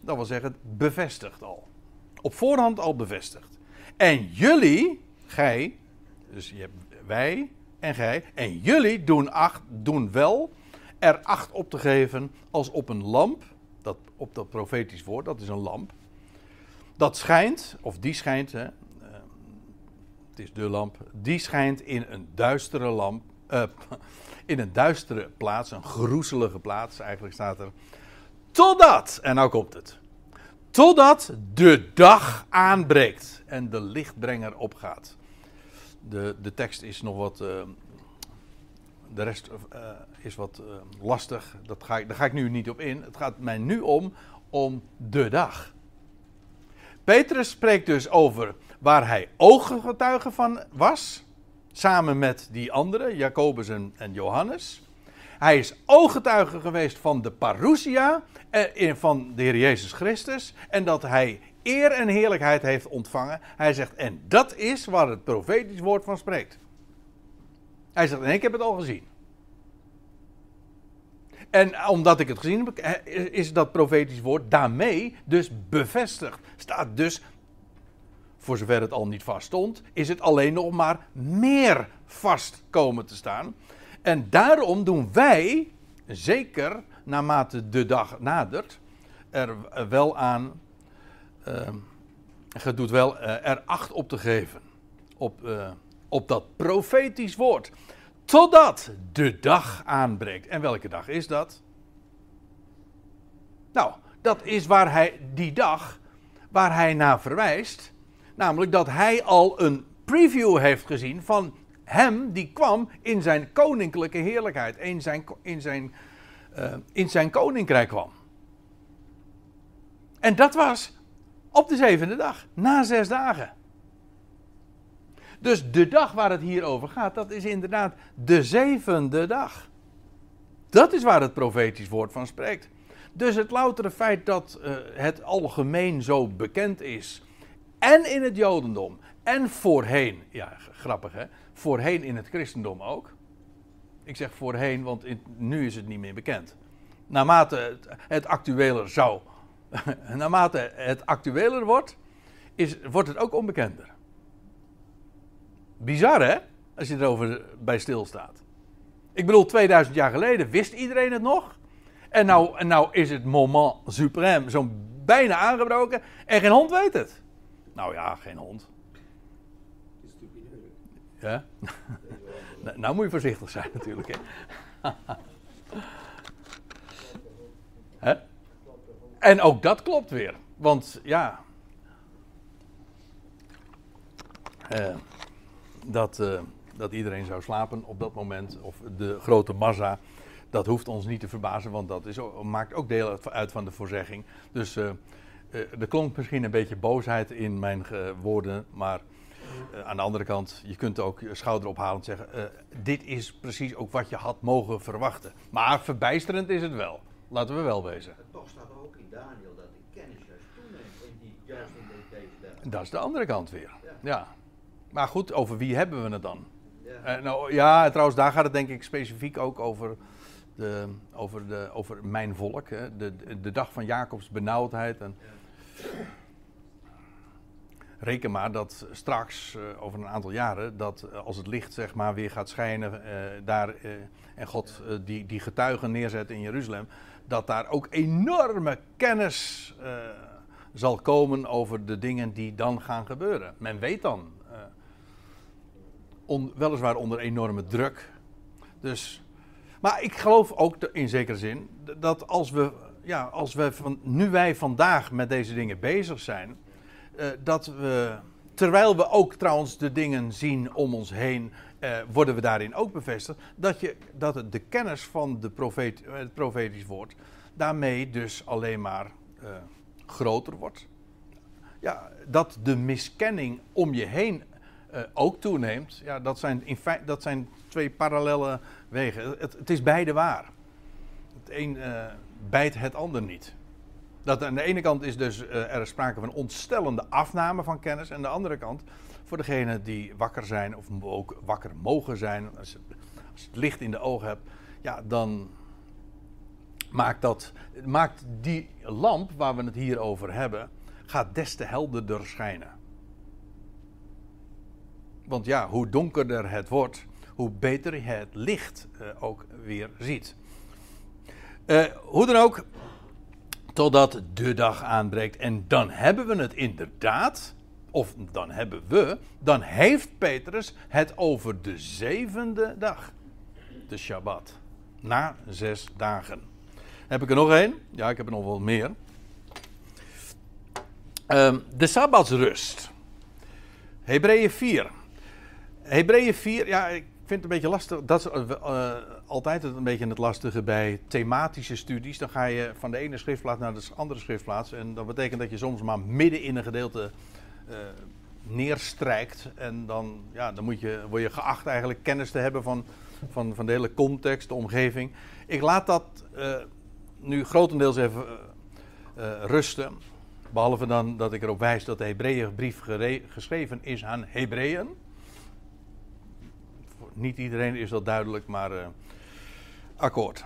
Dat wil zeggen, bevestigd al. Op voorhand al bevestigd. En jullie, gij, dus je hebt wij en gij, en jullie doen, acht, doen wel er acht op te geven als op een lamp, dat, op dat profetisch woord, dat is een lamp. Dat schijnt, of die schijnt, hè, uh, het is de lamp, die schijnt in een duistere lamp, uh, in een duistere plaats, een groezelige plaats eigenlijk staat er. Totdat, en nou komt het, totdat de dag aanbreekt en de lichtbrenger opgaat. De, de tekst is nog wat, uh, de rest uh, is wat uh, lastig, Dat ga ik, daar ga ik nu niet op in. Het gaat mij nu om, om de dag. Petrus spreekt dus over waar hij ooggetuige van was Samen met die anderen, Jacobus en, en Johannes. Hij is ooggetuige geweest van de parousia eh, van de Heer Jezus Christus. En dat hij eer en heerlijkheid heeft ontvangen. Hij zegt, en dat is waar het profetisch woord van spreekt. Hij zegt, en ik heb het al gezien. En omdat ik het gezien heb, eh, is dat profetisch woord daarmee dus bevestigd. Staat dus voor zover het al niet vast stond, is het alleen nog maar meer vast komen te staan. En daarom doen wij, zeker naarmate de dag nadert, er wel aan, uh, doet wel uh, er acht op te geven. Op, uh, op dat profetisch woord. Totdat de dag aanbreekt. En welke dag is dat? Nou, dat is waar hij, die dag, waar hij naar verwijst Namelijk dat hij al een preview heeft gezien van hem die kwam in zijn koninklijke heerlijkheid, in zijn, in zijn, uh, in zijn koninkrijk kwam. En dat was op de zevende dag, na zes dagen. Dus de dag waar het hier over gaat, dat is inderdaad de zevende dag. Dat is waar het profetisch woord van spreekt. Dus het loutere feit dat uh, het algemeen zo bekend is en in het Jodendom. En voorheen, ja grappig hè, voorheen in het christendom ook. Ik zeg voorheen, want nu is het niet meer bekend. naarmate het, het actueler zou, naarmate het actueler wordt, is, wordt het ook onbekender. Bizar hè, als je erover bij stilstaat. Ik bedoel, 2000 jaar geleden wist iedereen het nog. En nou, en nou is het moment suprême zo'n bijna aangebroken en geen hond weet het. Nou ja, geen hond. Ja? nou, nou moet je voorzichtig zijn natuurlijk. Hè? Hè? En ook dat klopt weer. Want ja. Uh, dat, uh, dat iedereen zou slapen op dat moment. Of de grote massa. Dat hoeft ons niet te verbazen, want dat is, maakt ook deel uit van de voorzegging. Dus uh, er klonk misschien een beetje boosheid in mijn woorden. Maar aan de andere kant, je kunt ook schouder ophalend zeggen: Dit is precies ook wat je had mogen verwachten. Maar verbijsterend is het wel. Laten we wel wezen. Toch staat er ook in Daniel dat de kennis juist toeneemt in die, juist in deze dagen. Dat is de andere kant weer. Ja. ja. Maar goed, over wie hebben we het dan? Ja. Uh, nou, ja, trouwens, daar gaat het denk ik specifiek ook over, de, over, de, over mijn volk. Hè? De, de dag van Jacobs benauwdheid. En ja. Reken maar dat straks, uh, over een aantal jaren, dat uh, als het licht zeg maar weer gaat schijnen daar en God die, die getuigen neerzet in Jeruzalem, dat daar ook enorme kennis zal komen over de dingen die dan gaan gebeuren. Men weet dan, weliswaar onder enorme druk. Dus, maar ik geloof ook in zekere zin dat als we, ja, als we van, nu wij vandaag met deze dingen bezig zijn, uh, dat we, terwijl we ook trouwens de dingen zien om ons heen uh, worden we daarin ook bevestigd dat, je, dat de kennis van de profeet, het profetisch woord daarmee dus alleen maar groter wordt. Ja, dat de miskenning om je heen uh, ook toeneemt, ja, dat, zijn in feite, dat zijn twee parallele wegen. Het, het is beide waar. Het een bijt het ander niet. Dat aan de ene kant is dus er sprake van ontstellende afname van kennis, en aan de andere kant voor degenen die wakker zijn of ook wakker mogen zijn, als als het licht in de ogen hebt, ja, dan maakt, dat, maakt die lamp waar we het hier over hebben, gaat des te helderder schijnen. Want ja, hoe donkerder het wordt, hoe beter je het licht uh, ook weer ziet. Uh, hoe dan ook, totdat de dag aanbreekt. En dan hebben we het inderdaad of dan hebben we, dan heeft Petrus het over de zevende dag, de Shabbat, na zes dagen. Heb ik er nog één? Ja, ik heb er nog wel meer. Um, de Sabbatsrust. Hebreeën 4. Hebreeën 4, ja, ik vind het een beetje lastig. Dat is uh, altijd een beetje het lastige bij thematische studies. Dan ga je van de ene schriftplaats naar de andere schriftplaats. En dat betekent dat je soms maar midden in een gedeelte uh, neerstrijkt. En dan, ja, dan moet je, word je geacht eigenlijk kennis te hebben van, van, van de hele context, de omgeving. Ik laat dat nu grotendeels even rusten. Behalve dan dat ik erop wijs dat de Hebreeënbrief geschreven is aan Hebreeën. Niet iedereen is dat duidelijk, maar akkoord.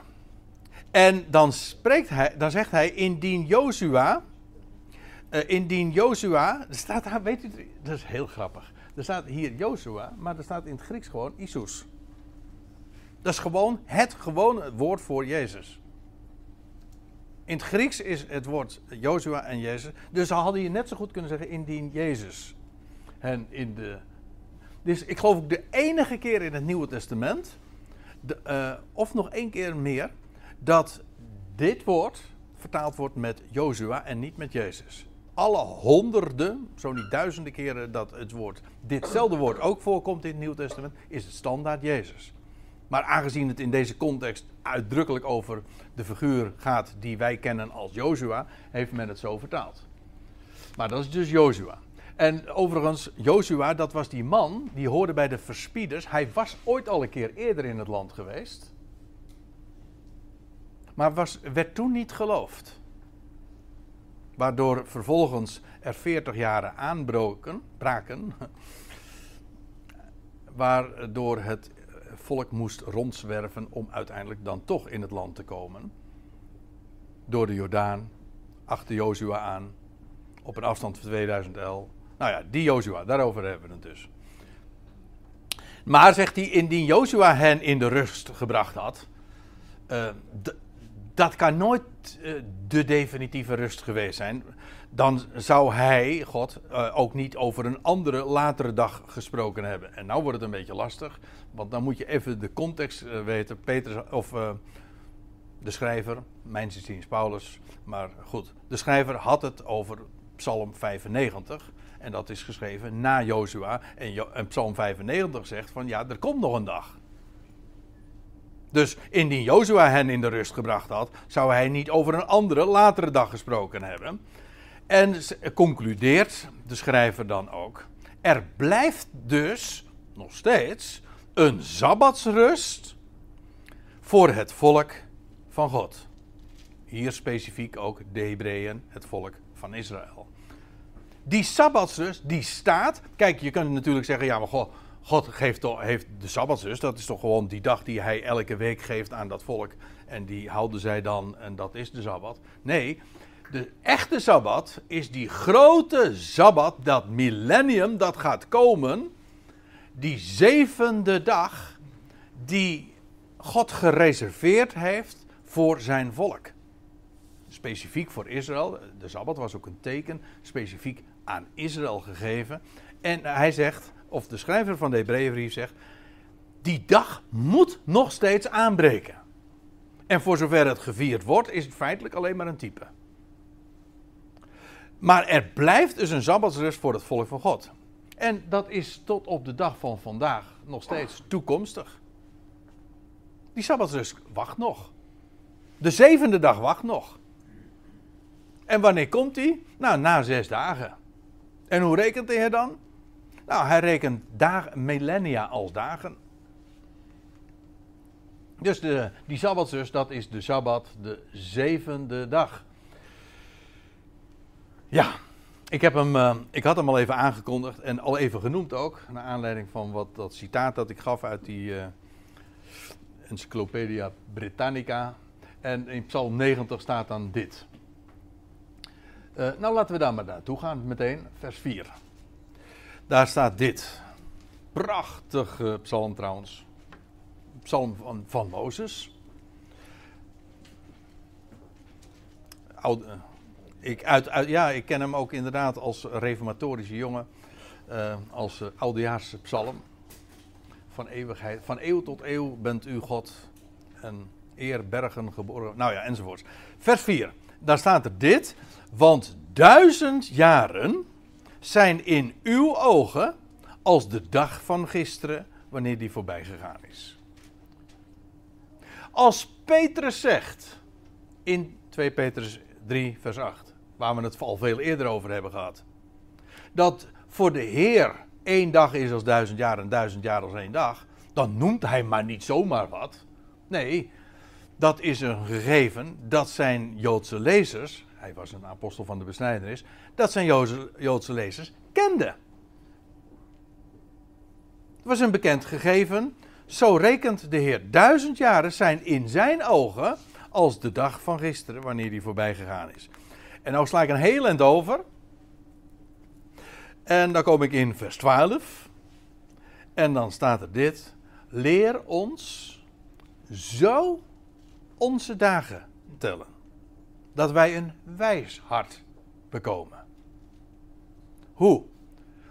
En dan, spreekt hij, dan zegt hij, indien Jozua uh, indien Joshua, er staat daar, weet u, dat is heel grappig. Er staat hier Joshua, maar er staat in het Grieks gewoon Isus. Dat is gewoon het gewone woord voor Jezus. In het Grieks is het woord Joshua en Jezus. Dus dan hadden je net zo goed kunnen zeggen indien Jezus. En in de, dus ik geloof ook de enige keer in het Nieuwe Testament, de, uh, of nog één keer meer, dat dit woord vertaald wordt met Joshua en niet met Jezus alle honderden, zo niet duizenden keren dat het woord, ditzelfde woord ook voorkomt in het Nieuw Testament, is het standaard Jezus. Maar aangezien het in deze context uitdrukkelijk over de figuur gaat die wij kennen als Joshua, heeft men het zo vertaald. Maar dat is dus Joshua. En overigens, Joshua, dat was die man die hoorde bij de verspieders. Hij was ooit al een keer eerder in het land geweest. Maar was, werd toen niet geloofd. Waardoor vervolgens er 40 jaren aanbroken, braken. Waardoor het volk moest rondzwerven om uiteindelijk dan toch in het land te komen. door de Jordaan, achter Jozua aan, op een afstand van 2000 el. Nou ja, die Jozua, daarover hebben we het dus. Maar zegt hij, indien Jozua hen in de rust gebracht had, uh, dat kan nooit uh, de definitieve rust geweest zijn. Dan zou hij, God, uh, ook niet over een andere latere dag gesproken hebben. En nou wordt het een beetje lastig, want dan moet je even de context weten. Petrus, of de schrijver, mijn Paulus, maar goed. De schrijver had het over Psalm 95. En dat is geschreven na Jozua. En, en Psalm 95 zegt van ja, er komt nog een dag. Dus indien Jozua hen in de rust gebracht had, zou hij niet over een andere, latere dag gesproken hebben. En concludeert de schrijver dan ook: er blijft dus nog steeds een sabbatsrust voor het volk van God. Hier specifiek ook de Hebreeën, het volk van Israël. Die sabbatsrust, die staat. Kijk, je kunt natuurlijk zeggen: ja, maar God, geeft, toch, heeft de sabbatsrust. Dat is toch gewoon die dag die hij elke week geeft aan dat volk. En die houden zij dan, en dat is de sabbat. Nee, de echte sabbat is die grote sabbat, dat millennium dat gaat komen. Die zevende dag, die God gereserveerd heeft voor zijn volk. Specifiek voor Israël. De sabbat was ook een teken, specifiek aan Israël gegeven. En hij zegt, of de schrijver van de Hebreeënbrief zegt, die dag moet nog steeds aanbreken. En voor zover het gevierd wordt, is het feitelijk alleen maar een type. Maar er blijft dus een sabbatsrust voor het volk van God. En dat is tot op de dag van vandaag nog steeds toekomstig. Die sabbatsrust wacht nog. De zevende dag wacht nog. En wanneer komt die? Nou, na zes dagen. En hoe rekent Heer dan? Nou, hij rekent dagen, millennia als dagen. Dus de, die Sabbatsrust, dat is de Sabbat, de zevende dag. Ja, ik, heb hem, uh, ik had hem al even aangekondigd en al even genoemd ook. Naar aanleiding van wat, dat citaat dat ik gaf uit die uh, Encyclopedia Britannica. En in Psalm 90 staat dan dit. Uh, nou, laten we daar maar naartoe gaan, meteen, vers 4. Daar staat dit. Prachtige psalm trouwens. Psalm van, van Mozes. Oude, ik, uit, ja, ik ken hem ook inderdaad als reformatorische jongen. Uh, als uh, oudejaarse psalm. Van eeuwigheid. Van eeuw tot eeuw bent u God. En eer bergen geboren. Nou ja, enzovoorts. Vers 4. Daar staat er dit. Want duizend jaren zijn in uw ogen als de dag van gisteren, wanneer die voorbij gegaan is. Als Petrus zegt in 2 Petrus 3, vers 8, waar we het al veel eerder over hebben gehad, dat voor de Heer één dag is als duizend jaar en duizend jaar als één dag, dan noemt hij maar niet zomaar wat. Nee, dat is een gegeven dat zijn Joodse lezers, hij was een apostel van de besnijdenis, dat zijn Joodse, Joodse lezers kenden. Het was een bekend gegeven. Zo rekent de Heer duizend jaren zijn in zijn ogen als de dag van gisteren, wanneer die voorbij gegaan is. En nou sla ik een heel eind over. En dan kom ik in vers 12. En dan staat er dit. Leer ons zo onze dagen tellen. Dat wij een wijs hart bekomen. Hoe?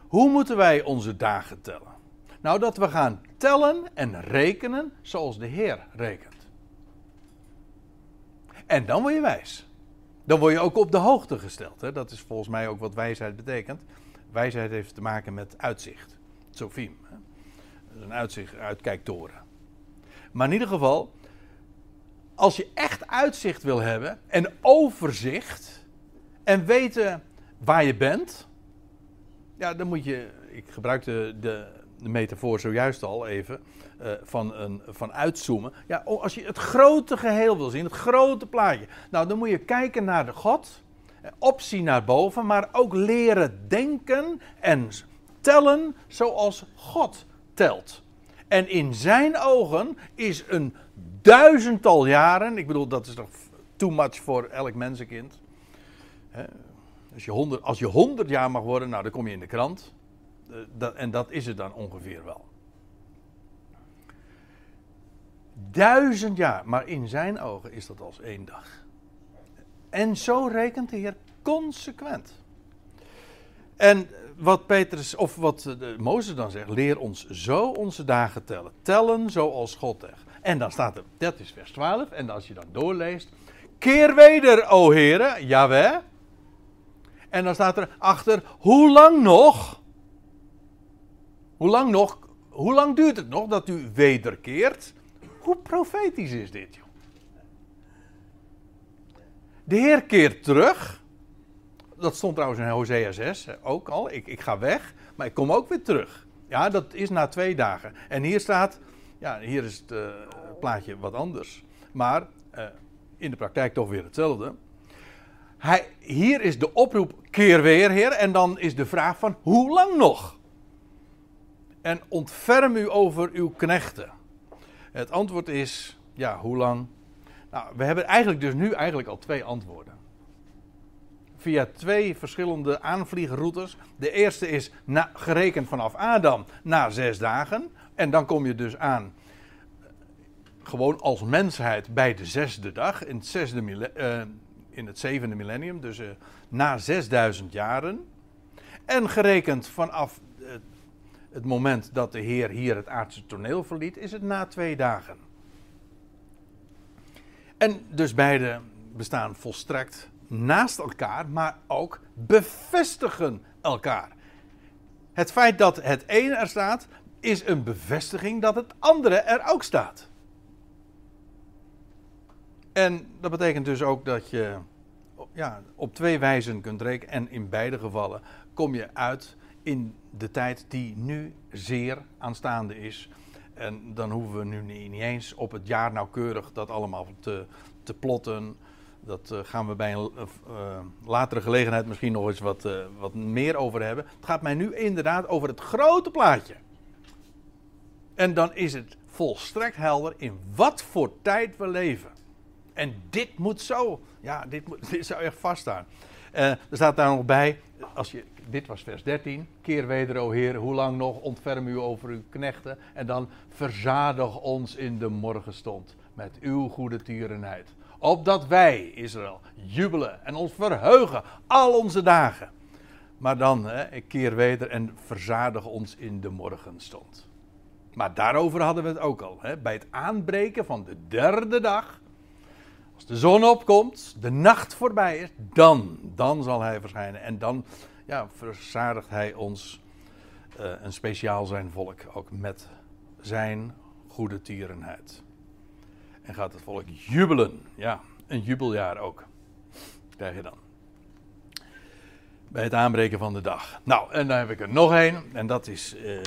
Hoe moeten wij onze dagen tellen? Nou, dat we gaan tellen en rekenen zoals de Heer rekent. En dan word je wijs. Dan word je ook op de hoogte gesteld. Hè? Dat is volgens mij ook wat wijsheid betekent. Wijsheid heeft te maken met uitzicht. Sofiem. Een uitzicht, uitkijktoren. Maar in ieder geval, als je echt uitzicht wil hebben en overzicht en weten waar je bent, ja, dan moet je, ik gebruikte de, de metafoor zojuist al even, uh, van, een, van uitzoomen. Ja, als je het grote geheel wil zien, het grote plaatje, nou dan moet je kijken naar de God, eh, opzien naar boven, maar ook leren denken en tellen zoals God telt. En in zijn ogen is een duizendtal jaren, ik bedoel dat is toch too much voor elk mensenkind. Als, je 100, als je 100 jaar mag worden, nou dan kom je in de krant. Eh, en dat is het dan ongeveer wel. Duizend jaar, maar in zijn ogen is dat als één dag. En zo rekent de Heer consequent. En wat Petrus, of wat de, Mozes dan zegt, leer ons zo onze dagen tellen. Tellen zoals God. En dan staat er, dat is vers 12, en als je dan doorleest, keer weder, o heren, jawel. En dan staat er achter, hoe lang nog? Hoe lang nog? Hoe lang duurt het nog dat u wederkeert? Hoe profetisch is dit, joh? De Heer keert terug. Dat stond trouwens in Hosea 6 ook al. Ik, ik ga weg, maar ik kom ook weer terug. Ja, dat is na twee dagen. En hier staat, ja, hier is het uh, plaatje wat anders. Maar uh, in de praktijk toch weer hetzelfde. Hij, hier is de oproep, keer weer, Heer. En dan is de vraag van, hoe lang nog? En ontferm u over uw knechten. Het antwoord is, ja, hoe lang? Nou, we hebben eigenlijk dus nu eigenlijk al twee antwoorden. Via twee verschillende aanvliegroutes. De eerste is na, gerekend vanaf Adam na zes dagen. En dan kom je dus aan, gewoon als mensheid, bij de zesde dag. In het, uh, in het zevende millennium, dus uh, na 6000 jaren. En gerekend vanaf uh, het moment dat de Heer hier het aardse toneel verliet, is het na twee dagen. En dus beide bestaan volstrekt naast elkaar, maar ook bevestigen elkaar. Het feit dat het ene er staat, is een bevestiging dat het andere er ook staat. En dat betekent dus ook dat je ja, op twee wijzen kunt rekenen. En in beide gevallen kom je uit in de tijd die nu zeer aanstaande is. En dan hoeven we nu niet, eens op het jaar nauwkeurig dat allemaal te, te plotten. Dat uh, gaan we bij een uh, latere gelegenheid misschien nog eens wat, wat meer over hebben. Het gaat mij nu inderdaad over het grote plaatje. En dan is het volstrekt helder in wat voor tijd we leven. En dit moet zo, ja, dit, moet, dit zou echt vaststaan. er staat daar nog bij, als je, dit was vers 13. Keer weder, o Heer, hoe lang nog ontferm u over uw knechten. En dan verzadig ons in de morgenstond met uw goede tierenheid. Opdat wij, Israël, jubelen en ons verheugen al onze dagen. Maar dan, hè, keer weder en verzadig ons in de morgenstond. Maar daarover hadden we het ook al. Hè. Bij het aanbreken van de derde dag, als de zon opkomt, de nacht voorbij is, dan, dan zal hij verschijnen. En dan ja, verzadigt hij ons uh, een speciaal zijn volk ook met zijn goede tierenheid. En gaat het volk jubelen. Ja, een jubeljaar ook. Krijg je dan. Bij het aanbreken van de dag. Nou, en dan heb ik er nog één. En dat is. Uh,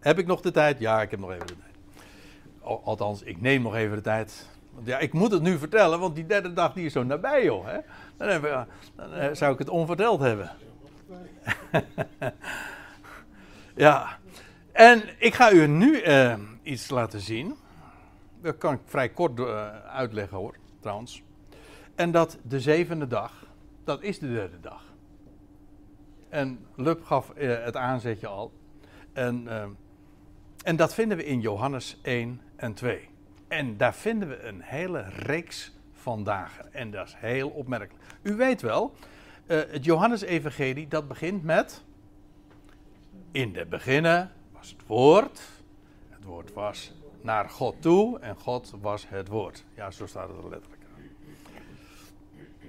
heb ik nog de tijd? Ja, ik heb nog even de tijd. Althans, ik neem nog even de tijd. Want ja, ik moet het nu vertellen, want die derde dag die is zo nabij, joh. Hè? Dan, dan eh, zou ik het onverteld hebben. ja, en ik ga u nu uh, iets laten zien. Dat kan ik vrij kort uh, uitleggen hoor, trouwens. En dat de zevende dag, dat is de derde dag. En Lub gaf het aanzetje al. En, en dat vinden we in Johannes 1 en 2. En daar vinden we een hele reeks van dagen. En dat is heel opmerkelijk. U weet wel, uh, het Johannesevangelie dat begint met... In de beginnen was het woord. Het woord was naar God toe en God was het woord. Ja, zo staat het er letterlijk.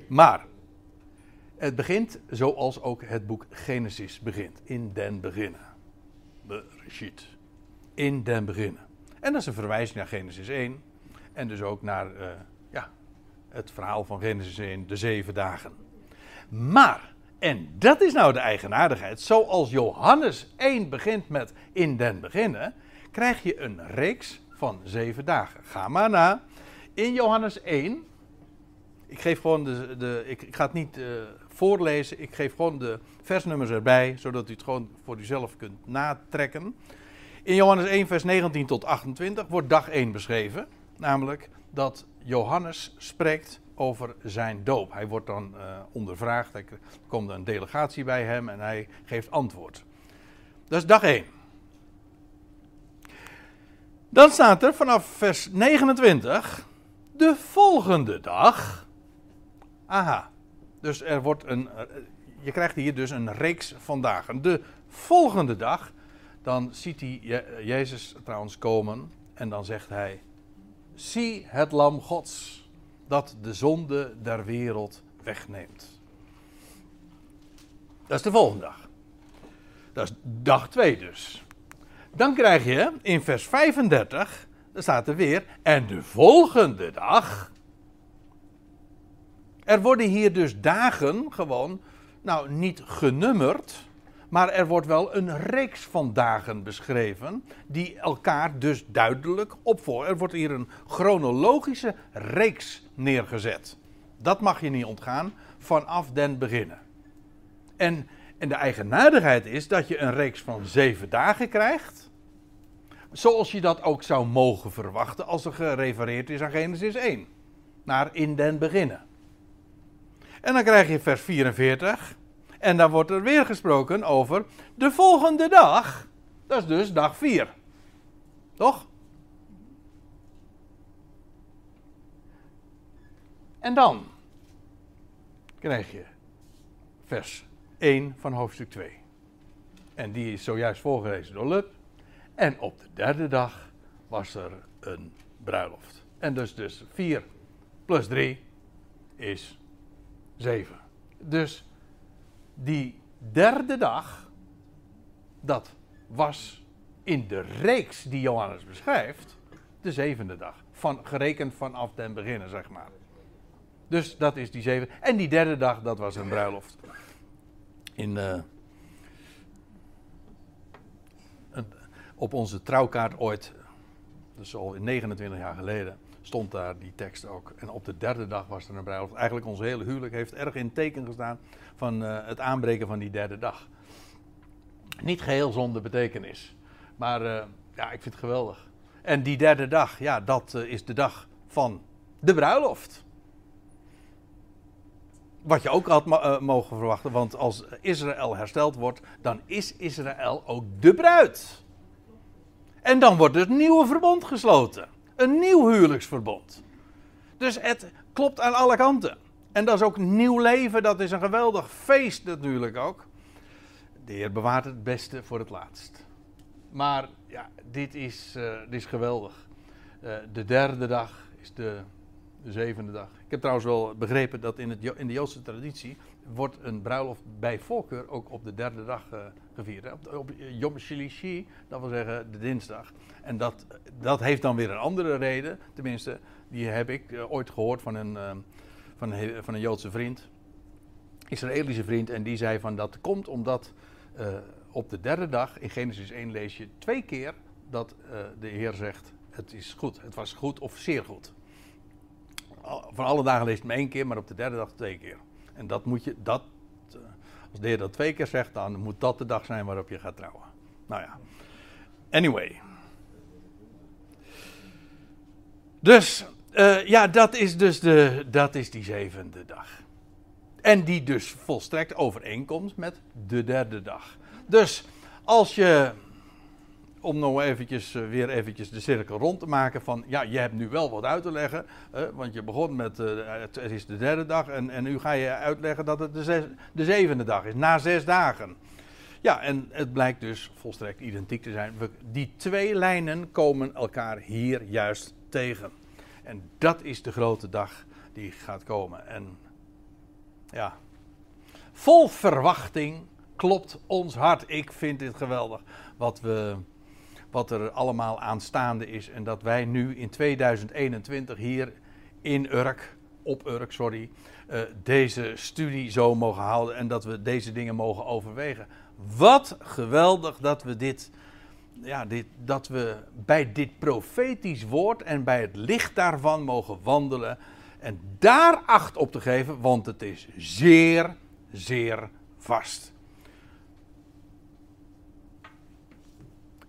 Maar het begint zoals ook het boek Genesis begint. In den beginnen. Bereshit. In den beginnen. En dat is een verwijzing naar Genesis 1. En dus ook naar uh, ja, het verhaal van Genesis 1, de zeven dagen. Maar, en dat is nou de eigenaardigheid, zoals Johannes 1 begint met in den beginnen, krijg je een reeks van zeven dagen. Ga maar na. In Johannes 1, ik geef gewoon de, de ik, ik, ga het niet uh, voorlezen, ik geef gewoon de versnummers erbij, zodat u het gewoon voor uzelf kunt natrekken. In Johannes 1, vers 19 tot 28 wordt dag 1 beschreven, namelijk dat Johannes spreekt over zijn doop. Hij wordt dan uh, ondervraagd, er komt een delegatie bij hem en hij geeft antwoord. Dat is dag 1. Dan staat er vanaf vers 29, de volgende dag. Aha, dus er wordt een, je krijgt hier dus een reeks van dagen. De volgende dag, dan ziet hij Jezus trouwens komen en dan zegt hij, zie het lam Gods dat de zonde der wereld wegneemt. Dat is de volgende dag. Dat is dag 2 dus. Dan krijg je in vers 35, daar staat er weer, en de volgende dag. Er worden hier dus dagen gewoon, nou niet genummerd, maar er wordt wel een reeks van dagen beschreven, die elkaar dus duidelijk opvolgen. Er wordt hier een chronologische reeks neergezet. Dat mag je niet ontgaan vanaf den beginnen. En, en de eigenaardigheid is dat je een reeks van zeven dagen krijgt. Zoals je dat ook zou mogen verwachten als er gerefereerd is aan Genesis 1. Naar in den beginnen. En dan krijg je vers 44. En dan wordt er weer gesproken over de volgende dag. Dat is dus dag 4. Toch? En dan krijg je vers 1 van hoofdstuk 2. En die is zojuist voorgelezen door Lub. En op de derde dag was er een bruiloft. En dus, dus 4 plus 3 is 7. Dus die derde dag, dat was in de reeks die Johannes beschrijft, de zevende dag. Van, gerekend vanaf den beginnen, zeg maar. Dus dat is die zeven. En die derde dag, dat was een bruiloft. In, een, op onze trouwkaart ooit, dus al 29 jaar geleden, stond daar die tekst ook. En op de derde dag was er een bruiloft. Eigenlijk ons hele huwelijk heeft erg in teken gestaan van uh, het aanbreken van die derde dag. Niet geheel zonder betekenis. Maar uh, ja, ik vind het geweldig. En die derde dag, ja, dat uh, is de dag van de bruiloft. Wat je ook had mogen verwachten, want als Israël hersteld wordt, dan is Israël ook de bruid. En dan wordt het nieuwe verbond gesloten. Een nieuw huwelijksverbond. Dus het klopt aan alle kanten. En dat is ook nieuw leven, dat is een geweldig feest natuurlijk ook. De Heer bewaart het beste voor het laatst. Maar ja, dit is, uh, dit is geweldig. Uh, de derde dag is de de zevende dag. Ik heb trouwens wel begrepen dat in, het, in de Joodse traditie wordt een bruiloft bij voorkeur ook op de derde dag uh, gevierd. Op, op Yom Shilishi, dat wil zeggen de dinsdag. En dat, dat heeft dan weer een andere reden, tenminste, die heb ik ooit gehoord van een, van, een, van een Joodse vriend, Israëlische vriend, en die zei van dat komt omdat op de derde dag, in Genesis 1 lees je twee keer dat de Heer zegt, het is goed, het was goed of zeer goed van alle dagen leest het maar één keer, maar op de derde dag twee keer. En dat moet je, dat, eh, als de heer dat twee keer zegt, dan moet dat de dag zijn waarop je gaat trouwen. Nou ja. Anyway. Dus, uh, ja, dat is dus de, dat is die zevende dag. En die dus volstrekt overeenkomt met de derde dag. Dus, als je om nou eventjes, uh, weer eventjes de cirkel rond te maken van, ja, je hebt nu wel wat uit te leggen, want je begon met, uh, het, is de derde dag en, en nu ga je uitleggen dat het de, de zevende dag is, na zes dagen. Ja, en het blijkt dus volstrekt identiek te zijn. Die twee lijnen komen elkaar hier juist tegen. En dat is de grote dag die gaat komen. En ja, vol verwachting klopt ons hart. Ik vind dit geweldig wat we wat er allemaal aanstaande is. En dat wij nu in 2021 hier in Urk, op Urk, sorry, uh, deze studie zo mogen houden en dat we deze dingen mogen overwegen. Wat geweldig dat we dit, ja, dit, dat we bij dit profetisch woord en bij het licht daarvan mogen wandelen. En daar acht op te geven, want het is zeer, zeer vast.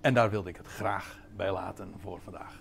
En daar wilde ik het graag bij laten voor vandaag.